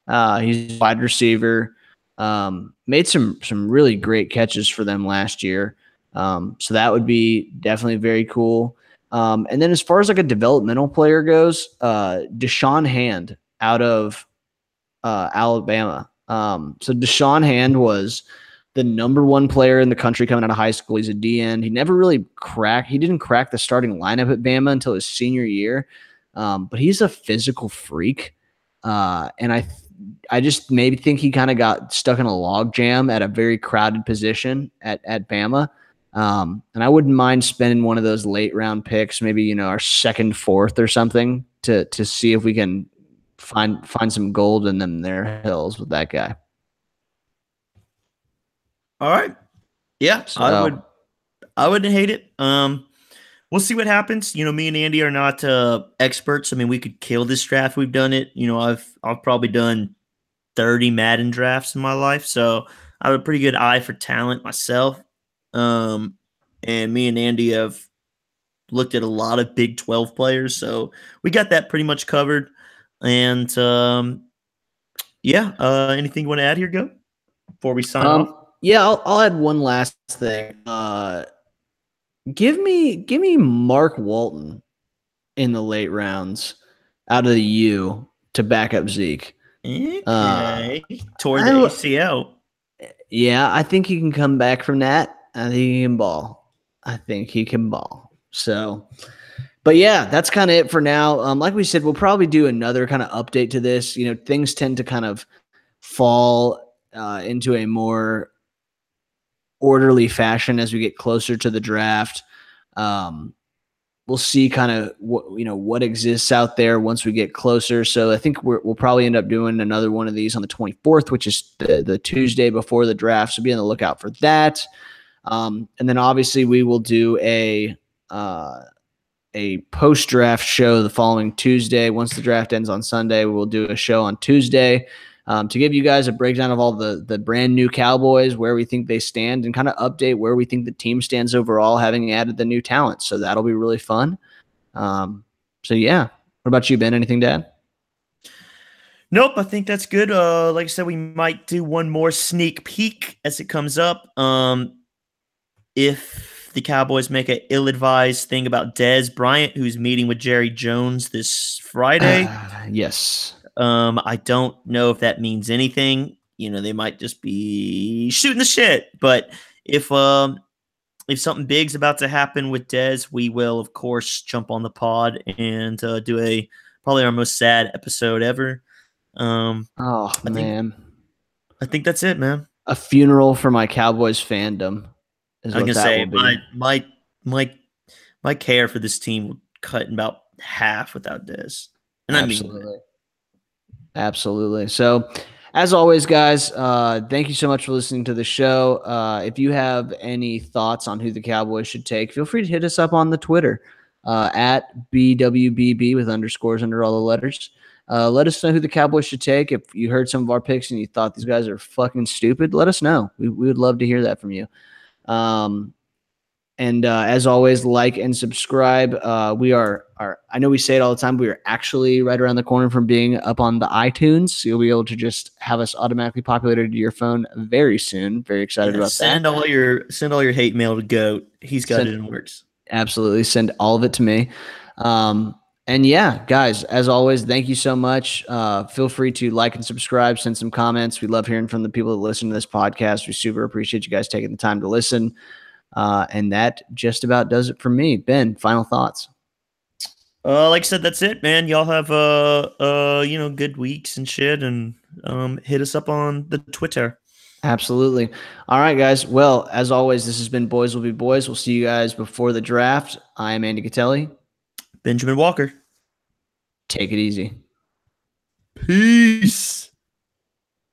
Uh, he's wide receiver. Um, made some some really great catches for them last year. Um, so that would be definitely very cool. Um, and then as far as like a developmental player goes, uh, Da'Shawn Hand out of uh, Alabama. Um, so Da'Shawn Hand was the number one player in the country coming out of high school. He's a DN. He never really cracked. He didn't crack the starting lineup at Bama until his senior year. Um, but he's a physical freak, uh, and I, I just maybe think he kind of got stuck in a log jam at a very crowded position at at Bama. Um, and I wouldn't mind spending one of those late round picks, maybe you know our second, fourth, or something, to to see if we can find find some gold in them their hills with that guy. All right. Yeah, I would I wouldn't hate it. Um we'll see what happens. You know, me and Andy are not uh experts. I mean, we could kill this draft. We've done it. You know, I've I've probably done 30 Madden drafts in my life, so I have a pretty good eye for talent myself. Um and me and Andy have looked at a lot of Big 12 players, so we got that pretty much covered. And um yeah, uh anything you want to add here, go? Before we sign off? Yeah, I'll, I'll add one last thing. Uh, give me give me Mark Walton in the late rounds out of the U to back up Zeke. Okay. Uh, Toward the ACL. Yeah, I think he can come back from that. I think he can ball. I think he can ball. So, but yeah, that's kind of it for now. Um, like we said, we'll probably do another kind of update to this. You know, things tend to kind of fall uh, into a more orderly fashion as we get closer to the draft. Um, we'll see kind of what you know what exists out there once we get closer. So I think we're, we'll probably end up doing another one of these on the 24th, which is the, the Tuesday before the draft. So be on the lookout for that. Um, and then obviously we will do a uh, a post draft show the following Tuesday. Once the draft ends on Sunday, we will do a show on Tuesday um, to give you guys a breakdown of all the the brand new Cowboys, where we think they stand, and kind of update where we think the team stands overall, having added the new talent. So that'll be really fun. Um, so yeah, what about you, Ben? Anything to add? Nope, I think that's good. Uh, like I said, we might do one more sneak peek as it comes up. Um, if the Cowboys make an ill-advised thing about Dez Bryant, who's meeting with Jerry Jones this Friday, Uh, yes. Um, I don't know if that means anything. You know, they might just be shooting the shit. But if um, if something big's about to happen with Dez, we will of course jump on the pod and uh, do a probably our most sad episode ever. Um, Oh think- man, I think that's it, man. a funeral for my Cowboys fandom. Is I'm gonna say my my my my care for this team would cut in about half without Dez, and I mean, Absolutely. So, as always, guys, uh, thank you so much for listening to the show. Uh, if you have any thoughts on who the Cowboys should take, feel free to hit us up on the Twitter uh, at BWBB with underscores under all the letters. Uh, let us know who the Cowboys should take. If you heard some of our picks and you thought these guys are fucking stupid, let us know. We, we would love to hear that from you. Um, And uh, as always, like and subscribe. Uh, we are, are, I know we say it all the time. We are actually right around the corner from being up on the iTunes. So you'll be able to just have us automatically populated to your phone very soon. Very excited Yeah, about send that. all your send all your hate mail to Goat. He's got Send- it in works. Absolutely. Send all of it to me. Um, and yeah, guys, as always, thank you so much. Uh, feel free to like and subscribe, send some comments. We love hearing from the people that listen to this podcast. We super appreciate you guys taking the time to listen. Uh, and that just about does it for me. Ben, final thoughts. Uh, like I said, that's it, man. Y'all have uh uh you know good weeks and shit, and um hit us up on the Twitter. Absolutely. All right, guys. Well, as always, this has been Boys Will Be Boys. We'll see you guys before the draft. I am Andy Catelli. Benjamin Walker. Take it easy. Peace.